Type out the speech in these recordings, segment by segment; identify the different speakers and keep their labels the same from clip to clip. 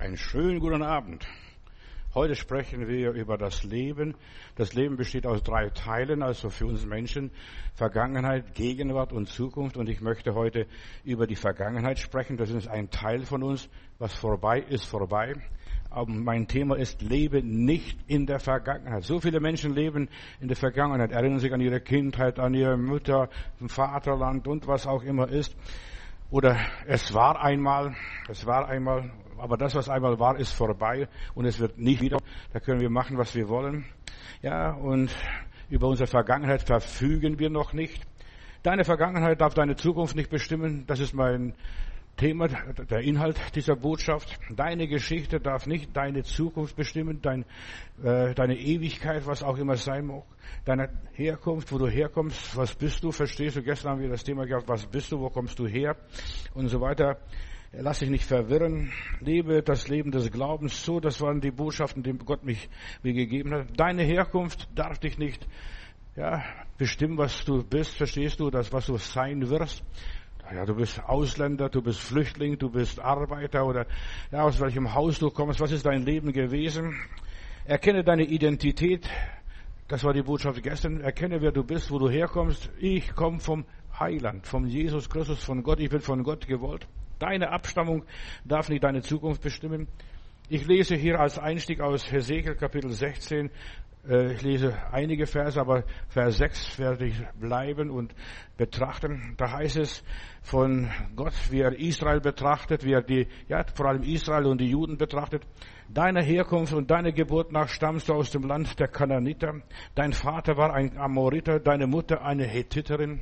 Speaker 1: Einen schönen guten Abend. Heute sprechen wir über das Leben. Das Leben besteht aus drei Teilen, also für uns Menschen Vergangenheit, Gegenwart und Zukunft. Und ich möchte heute über die Vergangenheit sprechen. Das ist ein Teil von uns. Was vorbei ist, vorbei. Aber mein Thema ist, lebe nicht in der Vergangenheit. So viele Menschen leben in der Vergangenheit, erinnern sich an ihre Kindheit, an ihre Mutter, Vaterland und was auch immer ist. Oder es war einmal, es war einmal, aber das, was einmal war, ist vorbei und es wird nicht wieder. Da können wir machen, was wir wollen. Ja, und über unsere Vergangenheit verfügen wir noch nicht. Deine Vergangenheit darf deine Zukunft nicht bestimmen. Das ist mein Thema, der Inhalt dieser Botschaft. Deine Geschichte darf nicht deine Zukunft bestimmen, dein, äh, deine Ewigkeit, was auch immer sein mag. Deine Herkunft, wo du herkommst, was bist du, verstehst du? Gestern haben wir das Thema gehabt, was bist du, wo kommst du her und so weiter. Lass dich nicht verwirren. Lebe das Leben des Glaubens so. Das waren die Botschaften, die Gott mich, mir gegeben hat. Deine Herkunft darf dich nicht ja, bestimmen, was du bist. Verstehst du, das, was du sein wirst? Ja, du bist Ausländer, du bist Flüchtling, du bist Arbeiter oder ja, aus welchem Haus du kommst. Was ist dein Leben gewesen? Erkenne deine Identität. Das war die Botschaft gestern. Erkenne, wer du bist, wo du herkommst. Ich komme vom Heiland, vom Jesus Christus, von Gott. Ich bin von Gott gewollt. Deine Abstammung darf nicht deine Zukunft bestimmen. Ich lese hier als Einstieg aus Hesekiel Kapitel 16. Äh, ich lese einige Verse, aber Vers 6 werde ich bleiben und betrachten. Da heißt es von Gott, wie er Israel betrachtet, wie er die, ja, vor allem Israel und die Juden betrachtet. Deine Herkunft und deine Geburt nach stammst du aus dem Land der Kananiter. Dein Vater war ein Amoriter, deine Mutter eine Hethiterin.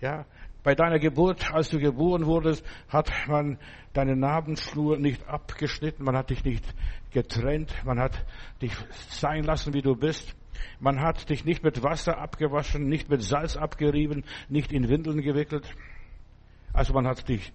Speaker 1: Ja, bei deiner Geburt, als du geboren wurdest, hat man deine Narbenschnur nicht abgeschnitten, man hat dich nicht getrennt, man hat dich sein lassen, wie du bist. Man hat dich nicht mit Wasser abgewaschen, nicht mit Salz abgerieben, nicht in Windeln gewickelt. Also man hat dich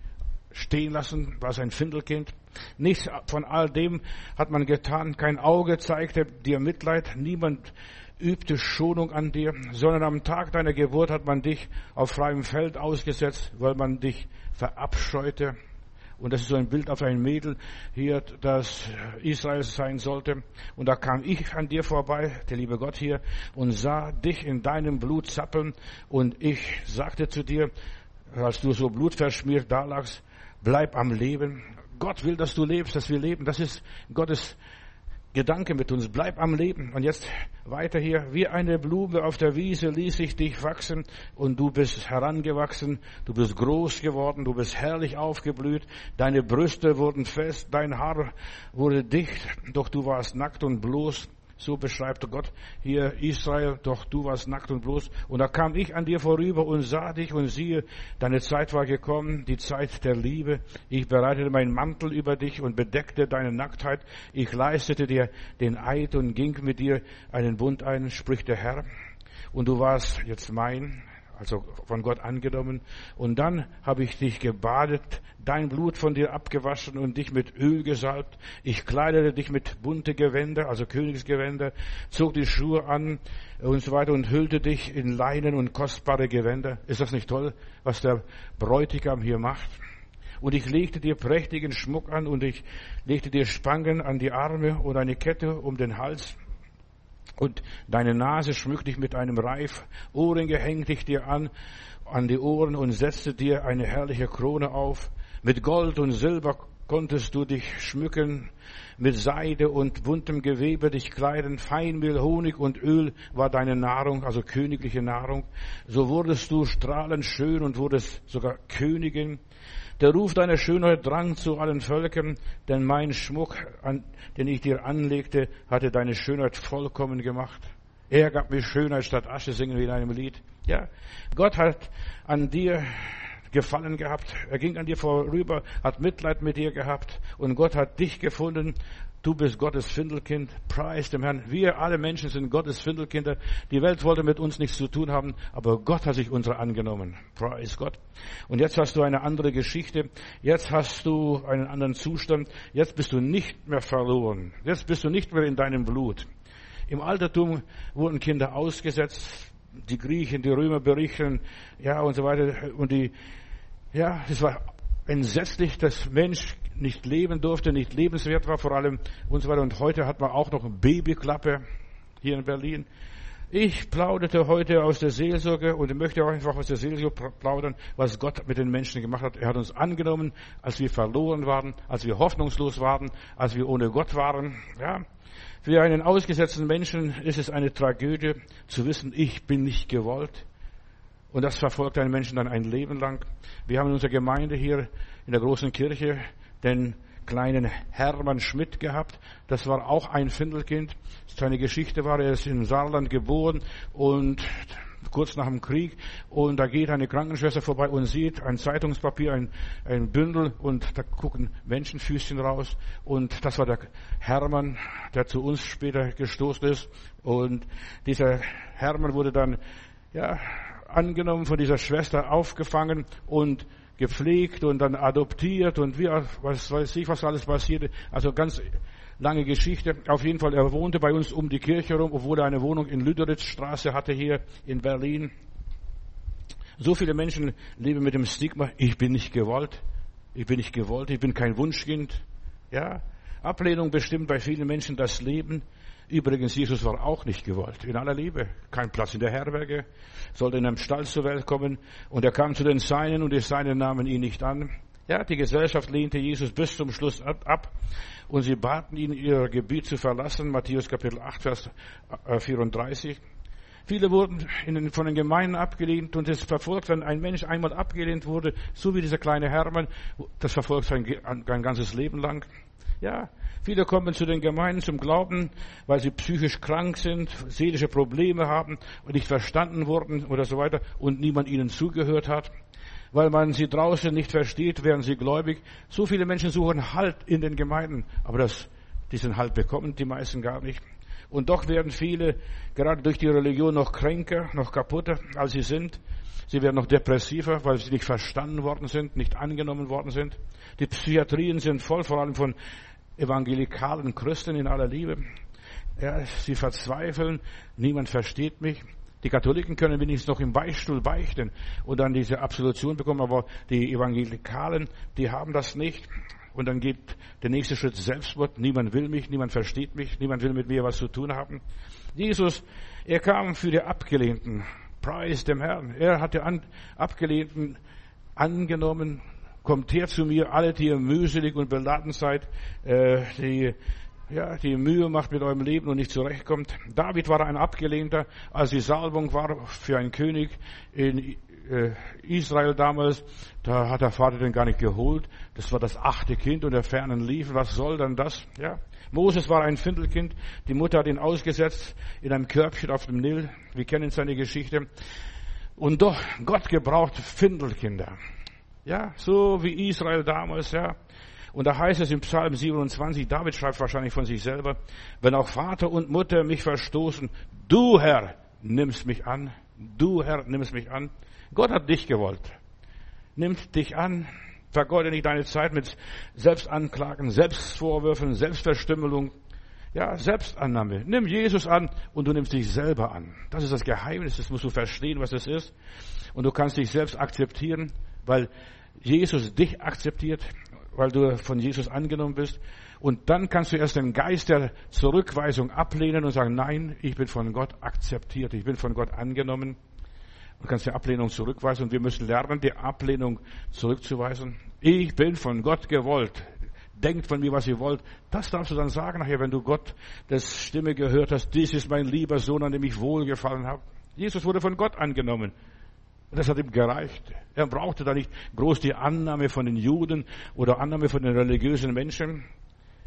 Speaker 1: stehen lassen, war ein Findelkind. Nichts von all dem hat man getan. Kein Auge zeigte dir Mitleid. Niemand übte Schonung an dir, sondern am Tag deiner Geburt hat man dich auf freiem Feld ausgesetzt, weil man dich verabscheute. Und das ist so ein Bild auf ein Mädel hier, das Israel sein sollte. Und da kam ich an dir vorbei, der liebe Gott hier, und sah dich in deinem Blut zappeln. Und ich sagte zu dir, als du so blutverschmiert da lagst, bleib am Leben. Gott will, dass du lebst, dass wir leben. Das ist Gottes Gedanke mit uns, bleib am Leben. Und jetzt weiter hier, wie eine Blume auf der Wiese ließ ich dich wachsen. Und du bist herangewachsen, du bist groß geworden, du bist herrlich aufgeblüht, deine Brüste wurden fest, dein Haar wurde dicht, doch du warst nackt und bloß. So beschreibt Gott hier Israel, doch du warst nackt und bloß. Und da kam ich an dir vorüber und sah dich und siehe, deine Zeit war gekommen, die Zeit der Liebe. Ich bereitete meinen Mantel über dich und bedeckte deine Nacktheit. Ich leistete dir den Eid und ging mit dir einen Bund ein, spricht der Herr. Und du warst jetzt mein, also von Gott angenommen. Und dann habe ich dich gebadet, dein Blut von dir abgewaschen und dich mit Öl gesalbt. Ich kleidete dich mit bunte Gewänder, also Königsgewänder, zog die Schuhe an und so weiter und hüllte dich in Leinen und kostbare Gewänder. Ist das nicht toll, was der Bräutigam hier macht? Und ich legte dir prächtigen Schmuck an und ich legte dir Spangen an die Arme und eine Kette um den Hals und deine Nase schmückte ich mit einem Reif, Ohrringe hängte ich dir an, an die Ohren und setzte dir eine herrliche Krone auf. Mit Gold und Silber konntest du dich schmücken, mit Seide und buntem Gewebe dich kleiden, Feinmehl, Honig und Öl war deine Nahrung, also königliche Nahrung. So wurdest du strahlend schön und wurdest sogar Königin. Der Ruf deiner Schönheit drang zu allen Völkern, denn mein Schmuck, den ich dir anlegte, hatte deine Schönheit vollkommen gemacht. Er gab mir Schönheit statt Asche, singen wir in einem Lied. Ja, Gott hat an dir Gefallen gehabt. Er ging an dir vorüber, hat Mitleid mit dir gehabt und Gott hat dich gefunden. Du bist Gottes Findelkind. Preis dem Herrn. Wir alle Menschen sind Gottes Findelkinder. Die Welt wollte mit uns nichts zu tun haben, aber Gott hat sich unsere angenommen. Preis Gott. Und jetzt hast du eine andere Geschichte. Jetzt hast du einen anderen Zustand. Jetzt bist du nicht mehr verloren. Jetzt bist du nicht mehr in deinem Blut. Im Altertum wurden Kinder ausgesetzt. Die Griechen, die Römer berichten, ja, und so weiter. Und die, ja, das war entsetzlich, dass Mensch nicht leben durfte, nicht lebenswert war, vor allem und so weiter. Und heute hat man auch noch eine Babyklappe hier in Berlin. Ich plauderte heute aus der Seelsorge und möchte auch einfach aus der Seelsorge plaudern, was Gott mit den Menschen gemacht hat. Er hat uns angenommen, als wir verloren waren, als wir hoffnungslos waren, als wir ohne Gott waren. Ja. Für einen ausgesetzten Menschen ist es eine Tragödie zu wissen, ich bin nicht gewollt. Und das verfolgt einen Menschen dann ein Leben lang. Wir haben in unserer Gemeinde hier in der großen Kirche den kleinen Hermann Schmidt gehabt. Das war auch ein Findelkind. Seine Geschichte war, er ist in Saarland geboren und kurz nach dem Krieg und da geht eine Krankenschwester vorbei und sieht ein Zeitungspapier, ein, ein Bündel und da gucken Menschenfüßchen raus und das war der Hermann, der zu uns später gestoßen ist und dieser Hermann wurde dann ja angenommen von dieser Schwester aufgefangen und gepflegt und dann adoptiert und wie, was weiß ich, was alles passierte. Also ganz lange Geschichte. Auf jeden Fall, er wohnte bei uns um die Kirche herum, obwohl er eine Wohnung in Lüderitzstraße hatte hier in Berlin. So viele Menschen leben mit dem Stigma, ich bin nicht gewollt, ich bin nicht gewollt, ich bin kein Wunschkind. Ja, Ablehnung bestimmt bei vielen Menschen das Leben. Übrigens, Jesus war auch nicht gewollt, in aller Liebe. Kein Platz in der Herberge, sollte in einem Stall zur Welt kommen. Und er kam zu den Seinen und die Seinen nahmen ihn nicht an. Ja, die Gesellschaft lehnte Jesus bis zum Schluss ab und sie baten ihn, ihr Gebiet zu verlassen. Matthäus Kapitel 8, Vers 34. Äh, Viele wurden den, von den Gemeinden abgelehnt und es verfolgt, wenn ein Mensch einmal abgelehnt wurde, so wie dieser kleine Hermann, das verfolgt sein, ein ganzes Leben lang. Ja, viele kommen zu den Gemeinden zum Glauben, weil sie psychisch krank sind, seelische Probleme haben und nicht verstanden wurden oder so weiter und niemand ihnen zugehört hat. Weil man sie draußen nicht versteht, werden sie gläubig. So viele Menschen suchen Halt in den Gemeinden, aber das, diesen Halt bekommen die meisten gar nicht. Und doch werden viele gerade durch die Religion noch kränker, noch kaputter, als sie sind. Sie werden noch depressiver, weil sie nicht verstanden worden sind, nicht angenommen worden sind. Die Psychiatrien sind voll, vor allem von evangelikalen Christen in aller Liebe. Ja, sie verzweifeln, niemand versteht mich. Die Katholiken können wenigstens noch im Beichtstuhl beichten und dann diese Absolution bekommen, aber die Evangelikalen, die haben das nicht. Und dann geht der nächste Schritt Selbstmord. Niemand will mich, niemand versteht mich, niemand will mit mir was zu tun haben. Jesus, er kam für die Abgelehnten. Preis dem Herrn. Er hat die Abgelehnten angenommen, kommt her zu mir, alle, die ihr mühselig und beladen seid, äh, die ja, die Mühe macht mit eurem Leben und nicht zurechtkommt. David war ein Abgelehnter, als die Salbung war für einen König in äh, Israel damals, da hat der Vater den gar nicht geholt. Das war das achte Kind und der Fernen lief. Was soll denn das? Ja. Moses war ein Findelkind. Die Mutter hat ihn ausgesetzt in einem Körbchen auf dem Nil. Wir kennen seine Geschichte. Und doch, Gott gebraucht Findelkinder. Ja, so wie Israel damals, ja. Und da heißt es im Psalm 27, David schreibt wahrscheinlich von sich selber, wenn auch Vater und Mutter mich verstoßen, du Herr nimmst mich an, du Herr nimmst mich an. Gott hat dich gewollt. Nimmt dich an, vergeude nicht deine Zeit mit Selbstanklagen, Selbstvorwürfen, Selbstverstümmelung. Ja, Selbstannahme. Nimm Jesus an und du nimmst dich selber an. Das ist das Geheimnis, das musst du verstehen, was es ist. Und du kannst dich selbst akzeptieren, weil Jesus dich akzeptiert, weil du von Jesus angenommen bist. Und dann kannst du erst den Geist der Zurückweisung ablehnen und sagen, nein, ich bin von Gott akzeptiert, ich bin von Gott angenommen. Du kannst die Ablehnung zurückweisen und wir müssen lernen, die Ablehnung zurückzuweisen. Ich bin von Gott gewollt. Denkt von mir, was ihr wollt. Das darfst du dann sagen nachher, wenn du Gott das Stimme gehört hast. Dies ist mein lieber Sohn, an dem ich wohlgefallen habe. Jesus wurde von Gott angenommen. Und das hat ihm gereicht. Er brauchte da nicht groß die Annahme von den Juden oder Annahme von den religiösen Menschen.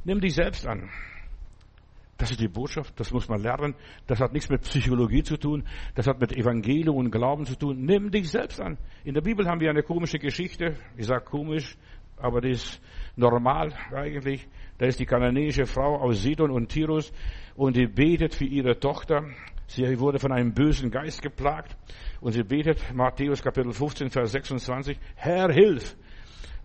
Speaker 1: Nimm dich selbst an. Das ist die Botschaft, das muss man lernen. Das hat nichts mit Psychologie zu tun, das hat mit Evangelium und Glauben zu tun. Nimm dich selbst an. In der Bibel haben wir eine komische Geschichte. Ich sage komisch, aber die ist normal eigentlich. Da ist die kananäische Frau aus Sidon und Tirus und die betet für ihre Tochter. Sie wurde von einem bösen Geist geplagt und sie betet, Matthäus Kapitel 15, Vers 26, Herr, hilf!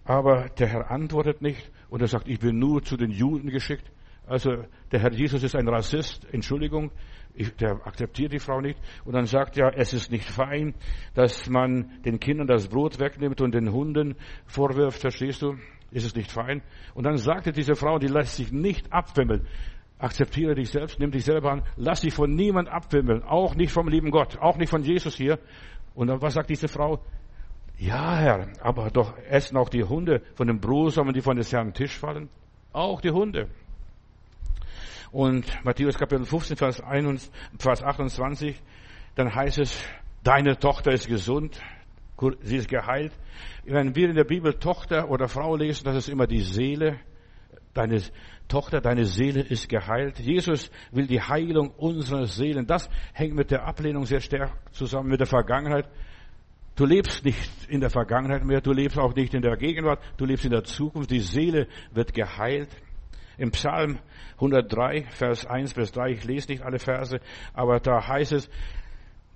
Speaker 1: Aber der Herr antwortet nicht und er sagt, ich bin nur zu den Juden geschickt. Also der Herr Jesus ist ein Rassist, Entschuldigung, ich, der akzeptiert die Frau nicht. Und dann sagt er, es ist nicht fein, dass man den Kindern das Brot wegnimmt und den Hunden vorwirft, verstehst du? Ist es nicht fein? Und dann sagte diese Frau, die lässt sich nicht abwimmeln. Akzeptiere dich selbst, nimm dich selber an, lass dich von niemand abwimmeln, auch nicht vom lieben Gott, auch nicht von Jesus hier. Und was sagt diese Frau? Ja, Herr, aber doch essen auch die Hunde von den Brosamen, die von des Herrn Tisch fallen. Auch die Hunde. Und Matthäus Kapitel 15, Vers, 21, Vers 28, dann heißt es, deine Tochter ist gesund, sie ist geheilt. Wenn wir in der Bibel Tochter oder Frau lesen, das ist immer die Seele. Deine Tochter, deine Seele ist geheilt. Jesus will die Heilung unserer Seelen. Das hängt mit der Ablehnung sehr stark zusammen, mit der Vergangenheit. Du lebst nicht in der Vergangenheit mehr, du lebst auch nicht in der Gegenwart, du lebst in der Zukunft. Die Seele wird geheilt. Im Psalm 103, Vers 1 bis 3, ich lese nicht alle Verse, aber da heißt es,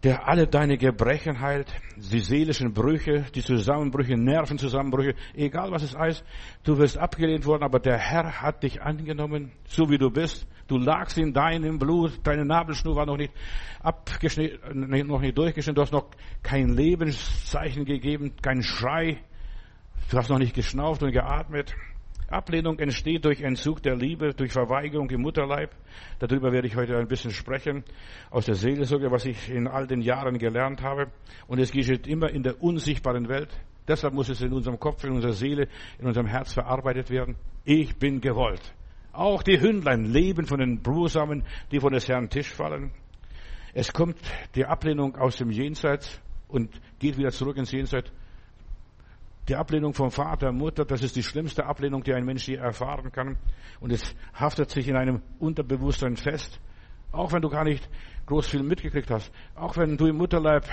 Speaker 1: der alle deine Gebrechen heilt, die seelischen Brüche, die Zusammenbrüche, Nervenzusammenbrüche, egal was es heißt, du wirst abgelehnt worden, aber der Herr hat dich angenommen, so wie du bist. Du lagst in deinem Blut, deine Nabelschnur war noch nicht abgeschnitten, noch nicht durchgeschnitten, du hast noch kein Lebenszeichen gegeben, kein Schrei, du hast noch nicht geschnauft und geatmet. Ablehnung entsteht durch Entzug der Liebe, durch Verweigerung im Mutterleib. Darüber werde ich heute ein bisschen sprechen, aus der Seelsorge, was ich in all den Jahren gelernt habe. Und es geschieht immer in der unsichtbaren Welt. Deshalb muss es in unserem Kopf, in unserer Seele, in unserem Herz verarbeitet werden. Ich bin gewollt. Auch die Hündlein leben von den Brosamen, die von des Herrn Tisch fallen. Es kommt die Ablehnung aus dem Jenseits und geht wieder zurück ins Jenseits. Die Ablehnung vom Vater, Mutter, das ist die schlimmste Ablehnung, die ein Mensch je erfahren kann. Und es haftet sich in einem Unterbewusstsein fest. Auch wenn du gar nicht groß viel mitgekriegt hast. Auch wenn du im Mutterleib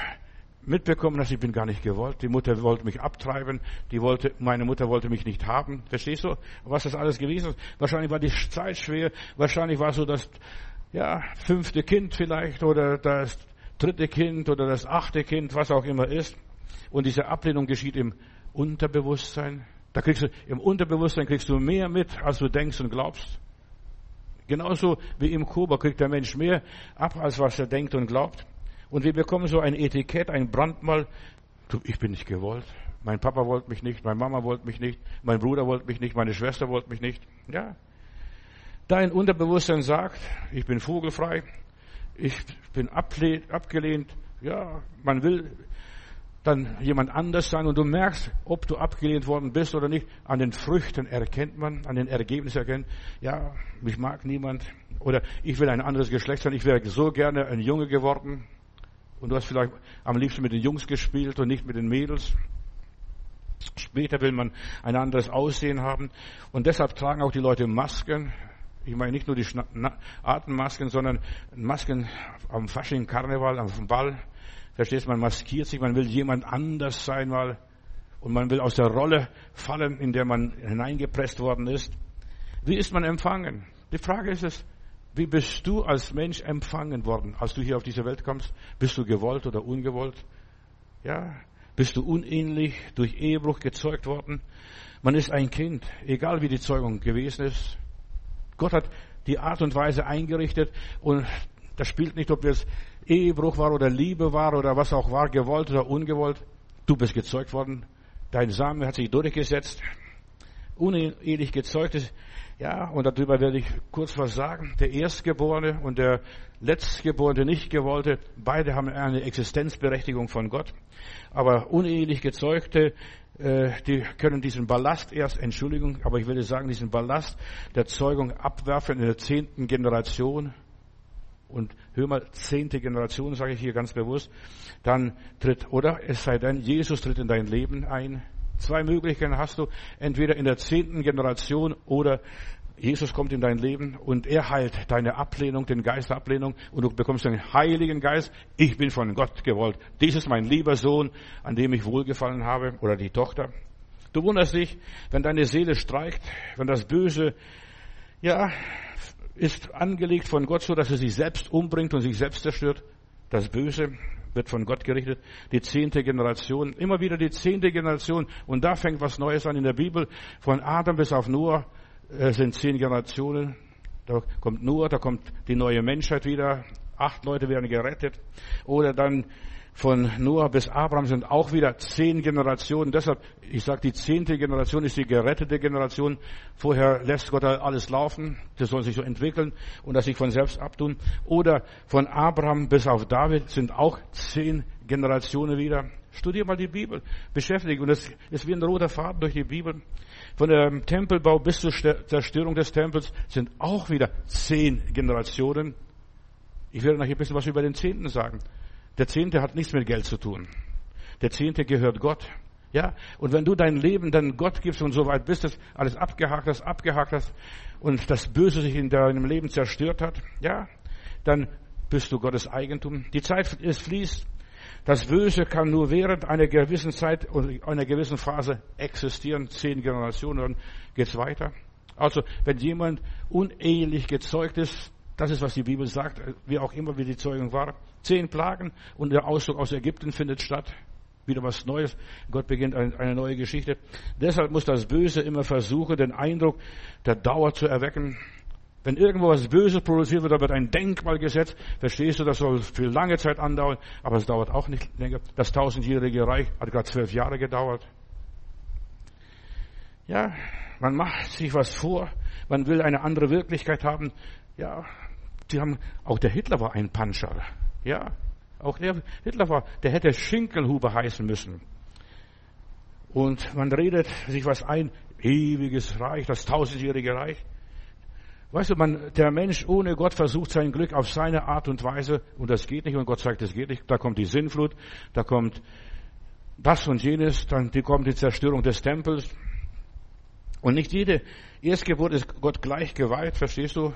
Speaker 1: mitbekommen hast, ich bin gar nicht gewollt. Die Mutter wollte mich abtreiben. Die wollte, meine Mutter wollte mich nicht haben. Verstehst du, was das alles gewesen ist? Wahrscheinlich war die Zeit schwer. Wahrscheinlich war so das, ja, fünfte Kind vielleicht oder das dritte Kind oder das achte Kind, was auch immer ist. Und diese Ablehnung geschieht im Unterbewusstsein. Da kriegst du, im Unterbewusstsein kriegst du mehr mit, als du denkst und glaubst. Genauso wie im Kuba kriegt der Mensch mehr ab, als was er denkt und glaubt. Und wir bekommen so ein Etikett, ein Brandmal. Du, ich bin nicht gewollt. Mein Papa wollte mich nicht, meine Mama wollte mich nicht, mein Bruder wollte mich nicht, meine Schwester wollte mich nicht. Ja. Dein Unterbewusstsein sagt, ich bin vogelfrei, ich bin abgelehnt. Ja, man will dann jemand anders sein und du merkst, ob du abgelehnt worden bist oder nicht. An den Früchten erkennt man, an den Ergebnissen erkennt, ja, mich mag niemand oder ich will ein anderes Geschlecht sein, ich wäre so gerne ein Junge geworden und du hast vielleicht am liebsten mit den Jungs gespielt und nicht mit den Mädels. Später will man ein anderes Aussehen haben und deshalb tragen auch die Leute Masken. Ich meine nicht nur die Atemmasken, sondern Masken am Fasching, Karneval, dem Ball Verstehst du, man maskiert sich, man will jemand anders sein mal und man will aus der Rolle fallen, in der man hineingepresst worden ist. Wie ist man empfangen? Die Frage ist es, wie bist du als Mensch empfangen worden, als du hier auf diese Welt kommst? Bist du gewollt oder ungewollt? Ja, bist du unähnlich durch Ehebruch gezeugt worden? Man ist ein Kind, egal wie die Zeugung gewesen ist. Gott hat die Art und Weise eingerichtet und das spielt nicht, ob wir es Ehebruch war oder Liebe war oder was auch war, gewollt oder ungewollt. Du bist gezeugt worden. Dein Samen hat sich durchgesetzt. Unehelich gezeugt ist. Ja, und darüber werde ich kurz was sagen. Der Erstgeborene und der Letztgeborene, nicht gewollte, beide haben eine Existenzberechtigung von Gott. Aber unehelich gezeugte, äh, die können diesen Ballast erst, Entschuldigung, aber ich würde sagen, diesen Ballast der Zeugung abwerfen in der zehnten Generation und hör mal, zehnte Generation, sage ich hier ganz bewusst, dann tritt, oder es sei denn, Jesus tritt in dein Leben ein. Zwei Möglichkeiten hast du, entweder in der zehnten Generation oder Jesus kommt in dein Leben und er heilt deine Ablehnung, den Geist der Ablehnung und du bekommst den Heiligen Geist. Ich bin von Gott gewollt. Dies ist mein lieber Sohn, an dem ich wohlgefallen habe oder die Tochter. Du wunderst dich, wenn deine Seele streikt, wenn das Böse, ja, ist angelegt von Gott so, dass er sich selbst umbringt und sich selbst zerstört. Das Böse wird von Gott gerichtet. Die zehnte Generation, immer wieder die zehnte Generation. Und da fängt was Neues an in der Bibel. Von Adam bis auf Noah äh, sind zehn Generationen. Da kommt Noah, da kommt die neue Menschheit wieder. Acht Leute werden gerettet. Oder dann von Noah bis Abraham sind auch wieder zehn Generationen. Deshalb, ich sage, die zehnte Generation ist die gerettete Generation. Vorher lässt Gott alles laufen. Das soll sich so entwickeln und das sich von selbst abtun. Oder von Abraham bis auf David sind auch zehn Generationen wieder. Studier mal die Bibel. Beschäftige. Und das ist wie ein roter Faden durch die Bibel. Von dem Tempelbau bis zur Zerstörung des Tempels sind auch wieder zehn Generationen. Ich werde nachher ein bisschen was über den Zehnten sagen. Der Zehnte hat nichts mit Geld zu tun. Der Zehnte gehört Gott. Ja, und wenn du dein Leben dann Gott gibst und so weit bist, dass alles abgehakt hast, abgehakt hast und das Böse sich in deinem Leben zerstört hat, ja, dann bist du Gottes Eigentum. Die Zeit ist fließt. Das Böse kann nur während einer gewissen Zeit und einer gewissen Phase existieren. Zehn Generationen, dann geht's weiter. Also, wenn jemand unehelich gezeugt ist, das ist, was die Bibel sagt, wie auch immer, wie die Zeugung war. Zehn Plagen und der Auszug aus Ägypten findet statt. Wieder was Neues. Gott beginnt eine neue Geschichte. Deshalb muss das Böse immer versuchen, den Eindruck der Dauer zu erwecken. Wenn irgendwo was Böses produziert wird, da wird ein Denkmal gesetzt. Verstehst du, das soll für lange Zeit andauern, aber es dauert auch nicht länger. Das tausendjährige Reich hat gerade zwölf Jahre gedauert. Ja, man macht sich was vor, man will eine andere Wirklichkeit haben. Ja, Sie haben, auch der Hitler war ein Panscher. Ja, auch der Hitler war, der hätte Schinkelhuber heißen müssen. Und man redet sich was ein, ewiges Reich, das tausendjährige Reich. Weißt du, man, der Mensch ohne Gott versucht sein Glück auf seine Art und Weise und das geht nicht und Gott sagt, es geht nicht. Da kommt die Sinnflut, da kommt das und jenes, dann die kommt die Zerstörung des Tempels. Und nicht jede Erstgeburt ist Gott gleich geweiht, verstehst du?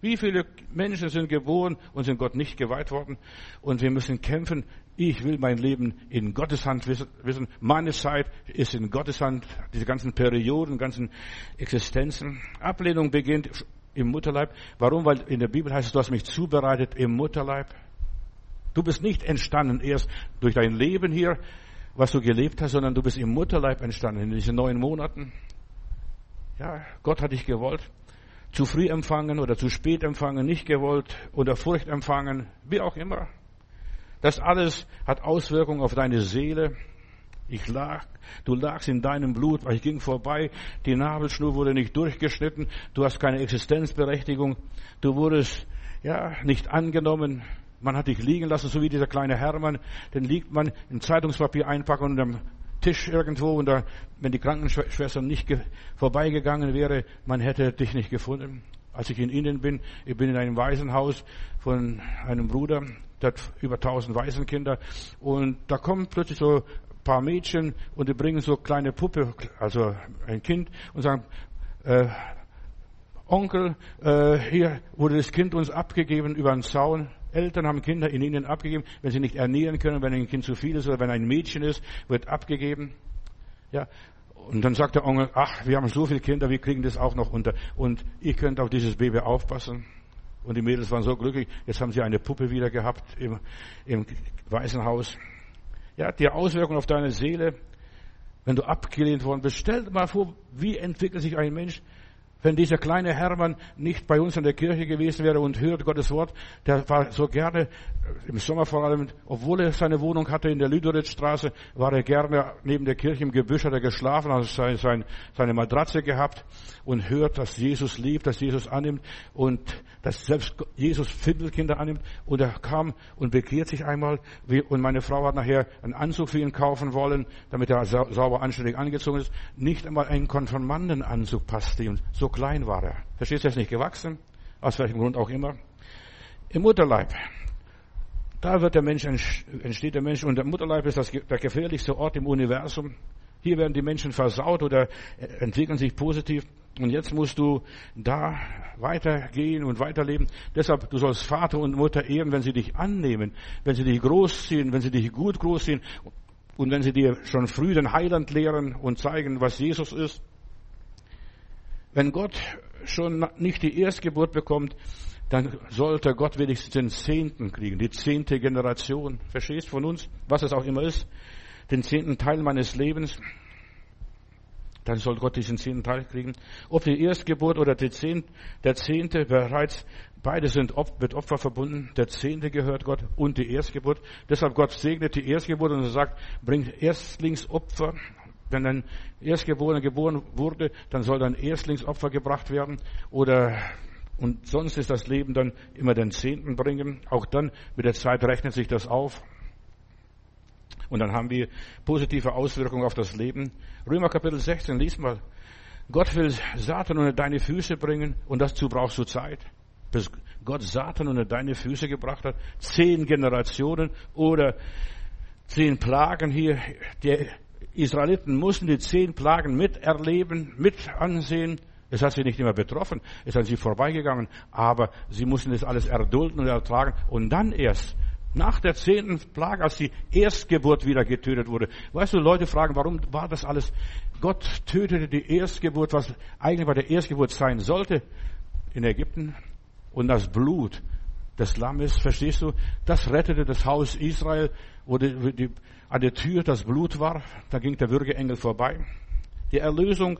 Speaker 1: Wie viele Menschen sind geboren und sind Gott nicht geweiht worden? Und wir müssen kämpfen. Ich will mein Leben in Gottes Hand wissen. Meine Zeit ist in Gottes Hand. Diese ganzen Perioden, ganzen Existenzen. Ablehnung beginnt im Mutterleib. Warum? Weil in der Bibel heißt es, du hast mich zubereitet im Mutterleib. Du bist nicht entstanden erst durch dein Leben hier, was du gelebt hast, sondern du bist im Mutterleib entstanden in diesen neun Monaten. Ja, Gott hat dich gewollt zu früh empfangen oder zu spät empfangen, nicht gewollt oder Furcht empfangen, wie auch immer. Das alles hat Auswirkungen auf deine Seele. Ich lag, du lagst in deinem Blut, weil ich ging vorbei, die Nabelschnur wurde nicht durchgeschnitten, du hast keine Existenzberechtigung, du wurdest, ja, nicht angenommen, man hat dich liegen lassen, so wie dieser kleine Hermann, den liegt man in Zeitungspapier einpacken und am Tisch irgendwo und da, wenn die Krankenschwester nicht vorbeigegangen wäre, man hätte dich nicht gefunden. Als ich in Indien bin, ich bin in einem Waisenhaus von einem Bruder, der hat über tausend Waisenkinder und da kommen plötzlich so ein paar Mädchen und die bringen so kleine Puppe, also ein Kind und sagen, äh, Onkel, äh, hier wurde das Kind uns abgegeben über den Zaun. Eltern haben Kinder in ihnen abgegeben, wenn sie nicht ernähren können, wenn ein Kind zu viel ist oder wenn ein Mädchen ist, wird abgegeben. Ja. Und dann sagt der Onkel, ach, wir haben so viele Kinder, wir kriegen das auch noch unter. Und ich könnte auf dieses Baby aufpassen. Und die Mädels waren so glücklich, jetzt haben sie eine Puppe wieder gehabt im, im Waisenhaus. Ja, die Auswirkungen auf deine Seele, wenn du abgelehnt worden bist. Stell dir mal vor, wie entwickelt sich ein Mensch, wenn dieser kleine Hermann nicht bei uns in der Kirche gewesen wäre und hört Gottes Wort, der war so gerne, äh, im Sommer vor allem, obwohl er seine Wohnung hatte in der Lüderitzstraße, war er gerne neben der Kirche im Gebüsch, hat er geschlafen, hat seine, seine, seine Matratze gehabt und hört, dass Jesus liebt, dass Jesus annimmt und dass selbst Jesus Findelkinder annimmt. Und er kam und bekehrt sich einmal und meine Frau hat nachher einen Anzug für ihn kaufen wollen, damit er sauber anständig angezogen ist. Nicht einmal ein Konfirmandenanzug passte ihm. So klein war er. Verstehst du, er ist nicht gewachsen. Aus welchem Grund auch immer. Im Mutterleib. Da wird der Mensch, entsteht der Mensch und der Mutterleib ist das, der gefährlichste Ort im Universum. Hier werden die Menschen versaut oder entwickeln sich positiv. Und jetzt musst du da weitergehen und weiterleben. Deshalb, du sollst Vater und Mutter ehren, wenn sie dich annehmen, wenn sie dich großziehen, wenn sie dich gut großziehen und wenn sie dir schon früh den Heiland lehren und zeigen, was Jesus ist. Wenn Gott schon nicht die Erstgeburt bekommt, dann sollte Gott wenigstens den Zehnten kriegen, die zehnte Generation. Verstehst von uns, was es auch immer ist, den zehnten Teil meines Lebens. dann soll Gott diesen zehnten Teil kriegen. Ob die Erstgeburt oder die Zehnt, der Zehnte bereits, beide sind mit Opfer verbunden. Der Zehnte gehört Gott und die Erstgeburt. Deshalb Gott segnet die Erstgeburt und sagt, bringt Erstlingsopfer. Wenn ein Erstgeborener geboren wurde, dann soll ein Erstlingsopfer gebracht werden. Oder und sonst ist das Leben dann immer den Zehnten bringen. Auch dann mit der Zeit rechnet sich das auf. Und dann haben wir positive Auswirkungen auf das Leben. Römer Kapitel 16, lies mal. Gott will Satan unter deine Füße bringen und dazu brauchst du Zeit. Bis Gott Satan unter deine Füße gebracht hat. Zehn Generationen oder zehn Plagen hier. Die Israeliten mussten die zehn Plagen miterleben, mit ansehen. Es hat sie nicht immer betroffen, es hat sie vorbeigegangen, aber sie mussten das alles erdulden und ertragen und dann erst nach der zehnten Plage, als die Erstgeburt wieder getötet wurde. Weißt du, Leute fragen, warum war das alles? Gott tötete die Erstgeburt, was eigentlich bei der Erstgeburt sein sollte in Ägypten. Und das Blut des Lammes, verstehst du, das rettete das Haus Israel, wo die, die, an der Tür das Blut war. Da ging der Würgeengel vorbei. Die Erlösung,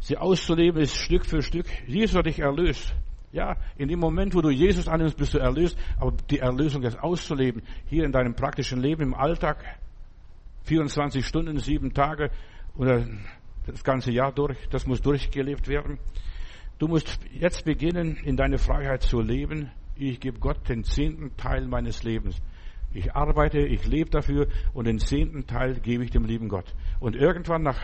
Speaker 1: sie auszuleben, ist Stück für Stück. Jesus hat dich erlöst. Ja, in dem Moment, wo du Jesus annimmst, bist du erlöst. Aber die Erlösung jetzt auszuleben, hier in deinem praktischen Leben, im Alltag, 24 Stunden, sieben Tage oder das ganze Jahr durch, das muss durchgelebt werden. Du musst jetzt beginnen, in deine Freiheit zu leben. Ich gebe Gott den zehnten Teil meines Lebens. Ich arbeite, ich lebe dafür und den zehnten Teil gebe ich dem lieben Gott. Und irgendwann nach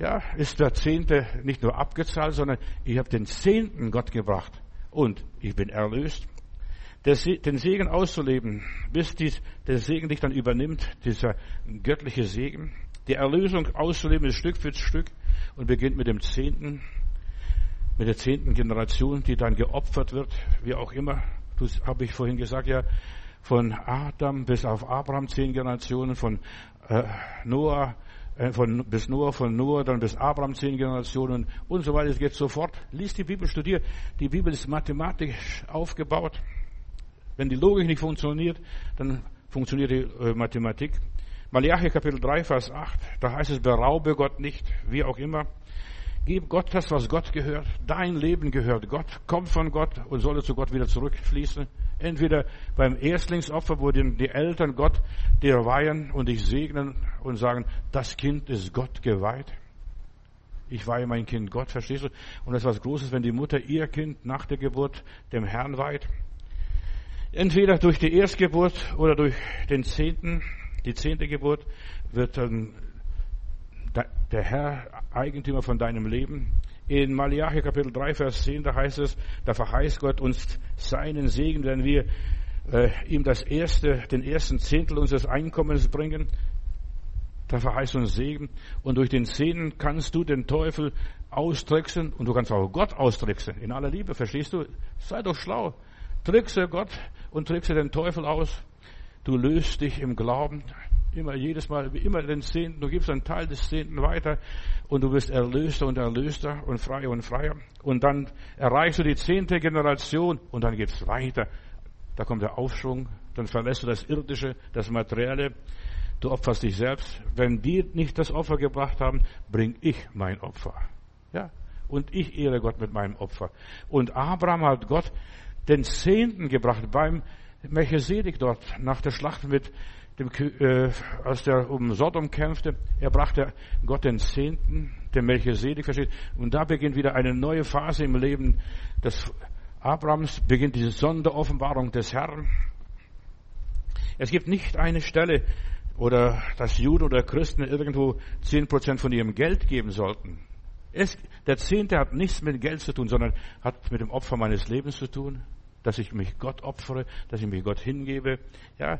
Speaker 1: ja, ist der Zehnte nicht nur abgezahlt, sondern ich habe den Zehnten Gott gebracht und ich bin erlöst. Den Segen auszuleben, bis dies, der Segen dich dann übernimmt, dieser göttliche Segen. Die Erlösung auszuleben ist Stück für Stück und beginnt mit dem Zehnten, mit der zehnten Generation, die dann geopfert wird, wie auch immer. Das habe ich vorhin gesagt, ja, von Adam bis auf Abraham zehn Generationen, von äh, Noah äh, von, bis Noah, von Noah, dann bis Abraham zehn Generationen und so weiter. Es geht sofort. Lies die Bibel, studier. Die Bibel ist mathematisch aufgebaut. Wenn die Logik nicht funktioniert, dann funktioniert die äh, Mathematik. Malachi Kapitel 3, Vers 8, da heißt es, beraube Gott nicht, wie auch immer. Gib Gott das, was Gott gehört. Dein Leben gehört Gott, kommt von Gott und solle zu Gott wieder zurückfließen. Entweder beim Erstlingsopfer, wo die Eltern Gott dir weihen und dich segnen und sagen, das Kind ist Gott geweiht. Ich weihe mein Kind Gott, verstehst du? Und das ist was Großes, wenn die Mutter ihr Kind nach der Geburt dem Herrn weiht. Entweder durch die Erstgeburt oder durch den Zehnten, die zehnte Geburt, wird dann der Herr Eigentümer von deinem Leben. In Malachi Kapitel 3, Vers 10, da heißt es, da verheißt Gott uns seinen Segen, wenn wir äh, ihm das erste, den ersten Zehntel unseres Einkommens bringen. Da verheißt uns Segen. Und durch den Zehnten kannst du den Teufel austricksen und du kannst auch Gott austricksen. In aller Liebe, verstehst du? Sei doch schlau. Trickse Gott und trickse den Teufel aus. Du löst dich im Glauben Immer, jedes Mal, immer den Zehnten. Du gibst einen Teil des Zehnten weiter und du wirst erlöster und erlöster und freier und freier. Und dann erreichst du die zehnte Generation und dann geht's weiter. Da kommt der Aufschwung. Dann verlässt du das Irdische, das Materielle. Du opferst dich selbst. Wenn die nicht das Opfer gebracht haben, bring ich mein Opfer. Ja. Und ich ehre Gott mit meinem Opfer. Und Abraham hat Gott den Zehnten gebracht beim Melchisedek dort nach der Schlacht mit dem, äh, als der um Sodom kämpfte, er brachte Gott den Zehnten, den Melchisedek, versteht. Und da beginnt wieder eine neue Phase im Leben des Abrahams, beginnt diese Sonderoffenbarung des Herrn. Es gibt nicht eine Stelle, oder dass Juden oder Christen irgendwo zehn Prozent von ihrem Geld geben sollten. Es, der Zehnte hat nichts mit Geld zu tun, sondern hat mit dem Opfer meines Lebens zu tun, dass ich mich Gott opfere, dass ich mich Gott hingebe. Ja,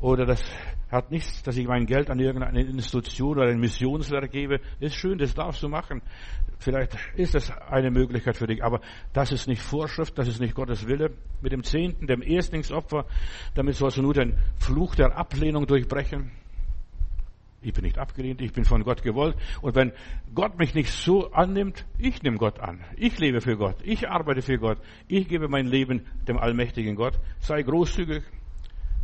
Speaker 1: oder das hat nichts, dass ich mein Geld an irgendeine Institution oder ein Missionswerk gebe. Ist schön, das darfst du machen. Vielleicht ist das eine Möglichkeit für dich, aber das ist nicht Vorschrift, das ist nicht Gottes Wille. Mit dem Zehnten, dem Erstlingsopfer, damit sollst du nur den Fluch der Ablehnung durchbrechen. Ich bin nicht abgelehnt, ich bin von Gott gewollt. Und wenn Gott mich nicht so annimmt, ich nehme Gott an. Ich lebe für Gott. Ich arbeite für Gott. Ich gebe mein Leben dem allmächtigen Gott. Sei großzügig.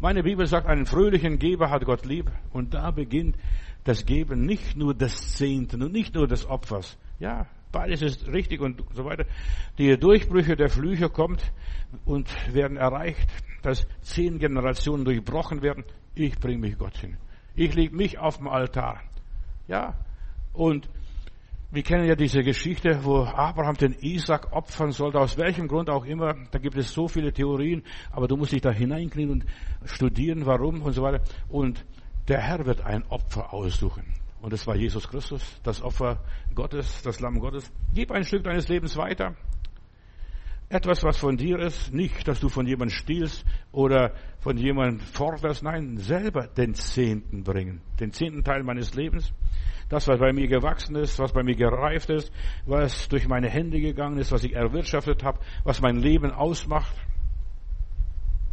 Speaker 1: Meine Bibel sagt, einen fröhlichen Geber hat Gott lieb. Und da beginnt das Geben nicht nur des Zehnten und nicht nur des Opfers. Ja, beides ist richtig und so weiter. Die Durchbrüche der Flüche kommt und werden erreicht, dass zehn Generationen durchbrochen werden. Ich bringe mich Gott hin. Ich lege mich auf dem Altar. Ja, und wir kennen ja diese Geschichte, wo Abraham den Isaac opfern sollte, aus welchem Grund auch immer. Da gibt es so viele Theorien, aber du musst dich da hineinknien und studieren, warum und so weiter. Und der Herr wird ein Opfer aussuchen. Und es war Jesus Christus, das Opfer Gottes, das Lamm Gottes. Gib ein Stück deines Lebens weiter. Etwas, was von dir ist, nicht, dass du von jemandem stiehlst oder von jemandem forderst, nein, selber den Zehnten bringen, den zehnten Teil meines Lebens das, was bei mir gewachsen ist, was bei mir gereift ist, was durch meine Hände gegangen ist, was ich erwirtschaftet habe, was mein Leben ausmacht.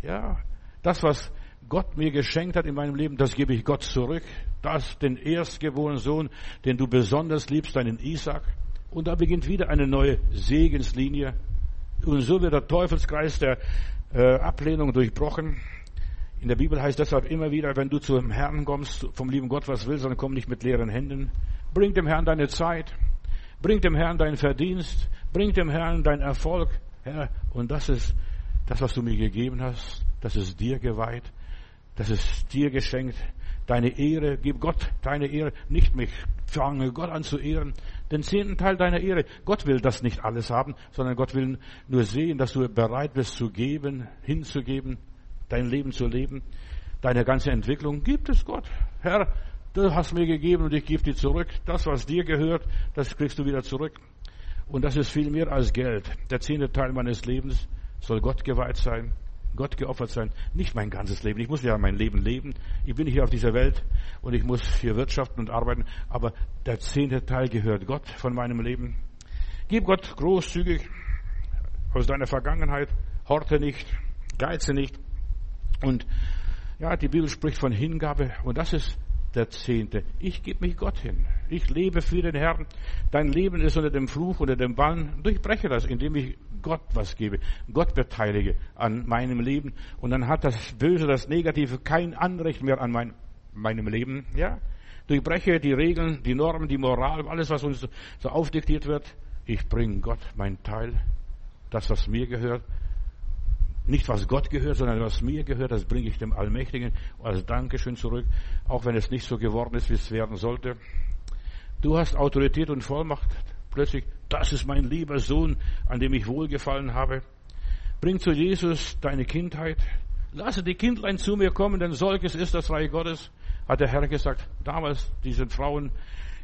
Speaker 1: Ja, das, was Gott mir geschenkt hat in meinem Leben, das gebe ich Gott zurück. Das, den erstgeborenen Sohn, den du besonders liebst, deinen Isaac. Und da beginnt wieder eine neue Segenslinie. Und so wird der Teufelskreis der äh, Ablehnung durchbrochen. In der Bibel heißt deshalb immer wieder, wenn du zum Herrn kommst, vom lieben Gott was willst, dann komm nicht mit leeren Händen. Bring dem Herrn deine Zeit. Bring dem Herrn deinen Verdienst. Bring dem Herrn deinen Erfolg. Herr, und das ist das, was du mir gegeben hast. Das ist dir geweiht. Das ist dir geschenkt. Deine Ehre, gib Gott deine Ehre, nicht mich. Fange Gott an zu ehren. Den zehnten Teil deiner Ehre. Gott will das nicht alles haben, sondern Gott will nur sehen, dass du bereit bist zu geben, hinzugeben, dein Leben zu leben, deine ganze Entwicklung, gibt es Gott. Herr, du hast mir gegeben und ich gebe dir zurück. Das, was dir gehört, das kriegst du wieder zurück. Und das ist viel mehr als Geld. Der zehnte Teil meines Lebens soll Gott geweiht sein, Gott geopfert sein. Nicht mein ganzes Leben. Ich muss ja mein Leben leben. Ich bin hier auf dieser Welt und ich muss hier wirtschaften und arbeiten. Aber der zehnte Teil gehört Gott von meinem Leben. Gib Gott großzügig aus deiner Vergangenheit. Horte nicht, geize nicht. Und ja, die Bibel spricht von Hingabe und das ist der Zehnte. Ich gebe mich Gott hin. Ich lebe für den Herrn. Dein Leben ist unter dem Fluch, unter dem Bann. Durchbreche das, indem ich Gott was gebe, Gott beteilige an meinem Leben. Und dann hat das Böse, das Negative kein Anrecht mehr an mein, meinem Leben. Ja, durchbreche die Regeln, die Normen, die Moral, alles, was uns so aufdiktiert wird. Ich bringe Gott mein Teil, das, was mir gehört, nicht was Gott gehört, sondern was mir gehört, das bringe ich dem Allmächtigen als Dankeschön zurück, auch wenn es nicht so geworden ist, wie es werden sollte. Du hast Autorität und Vollmacht. Plötzlich, das ist mein lieber Sohn, an dem ich wohlgefallen habe. Bring zu Jesus deine Kindheit. Lasse die Kindlein zu mir kommen, denn solches ist das Reich Gottes, hat der Herr gesagt. Damals diesen Frauen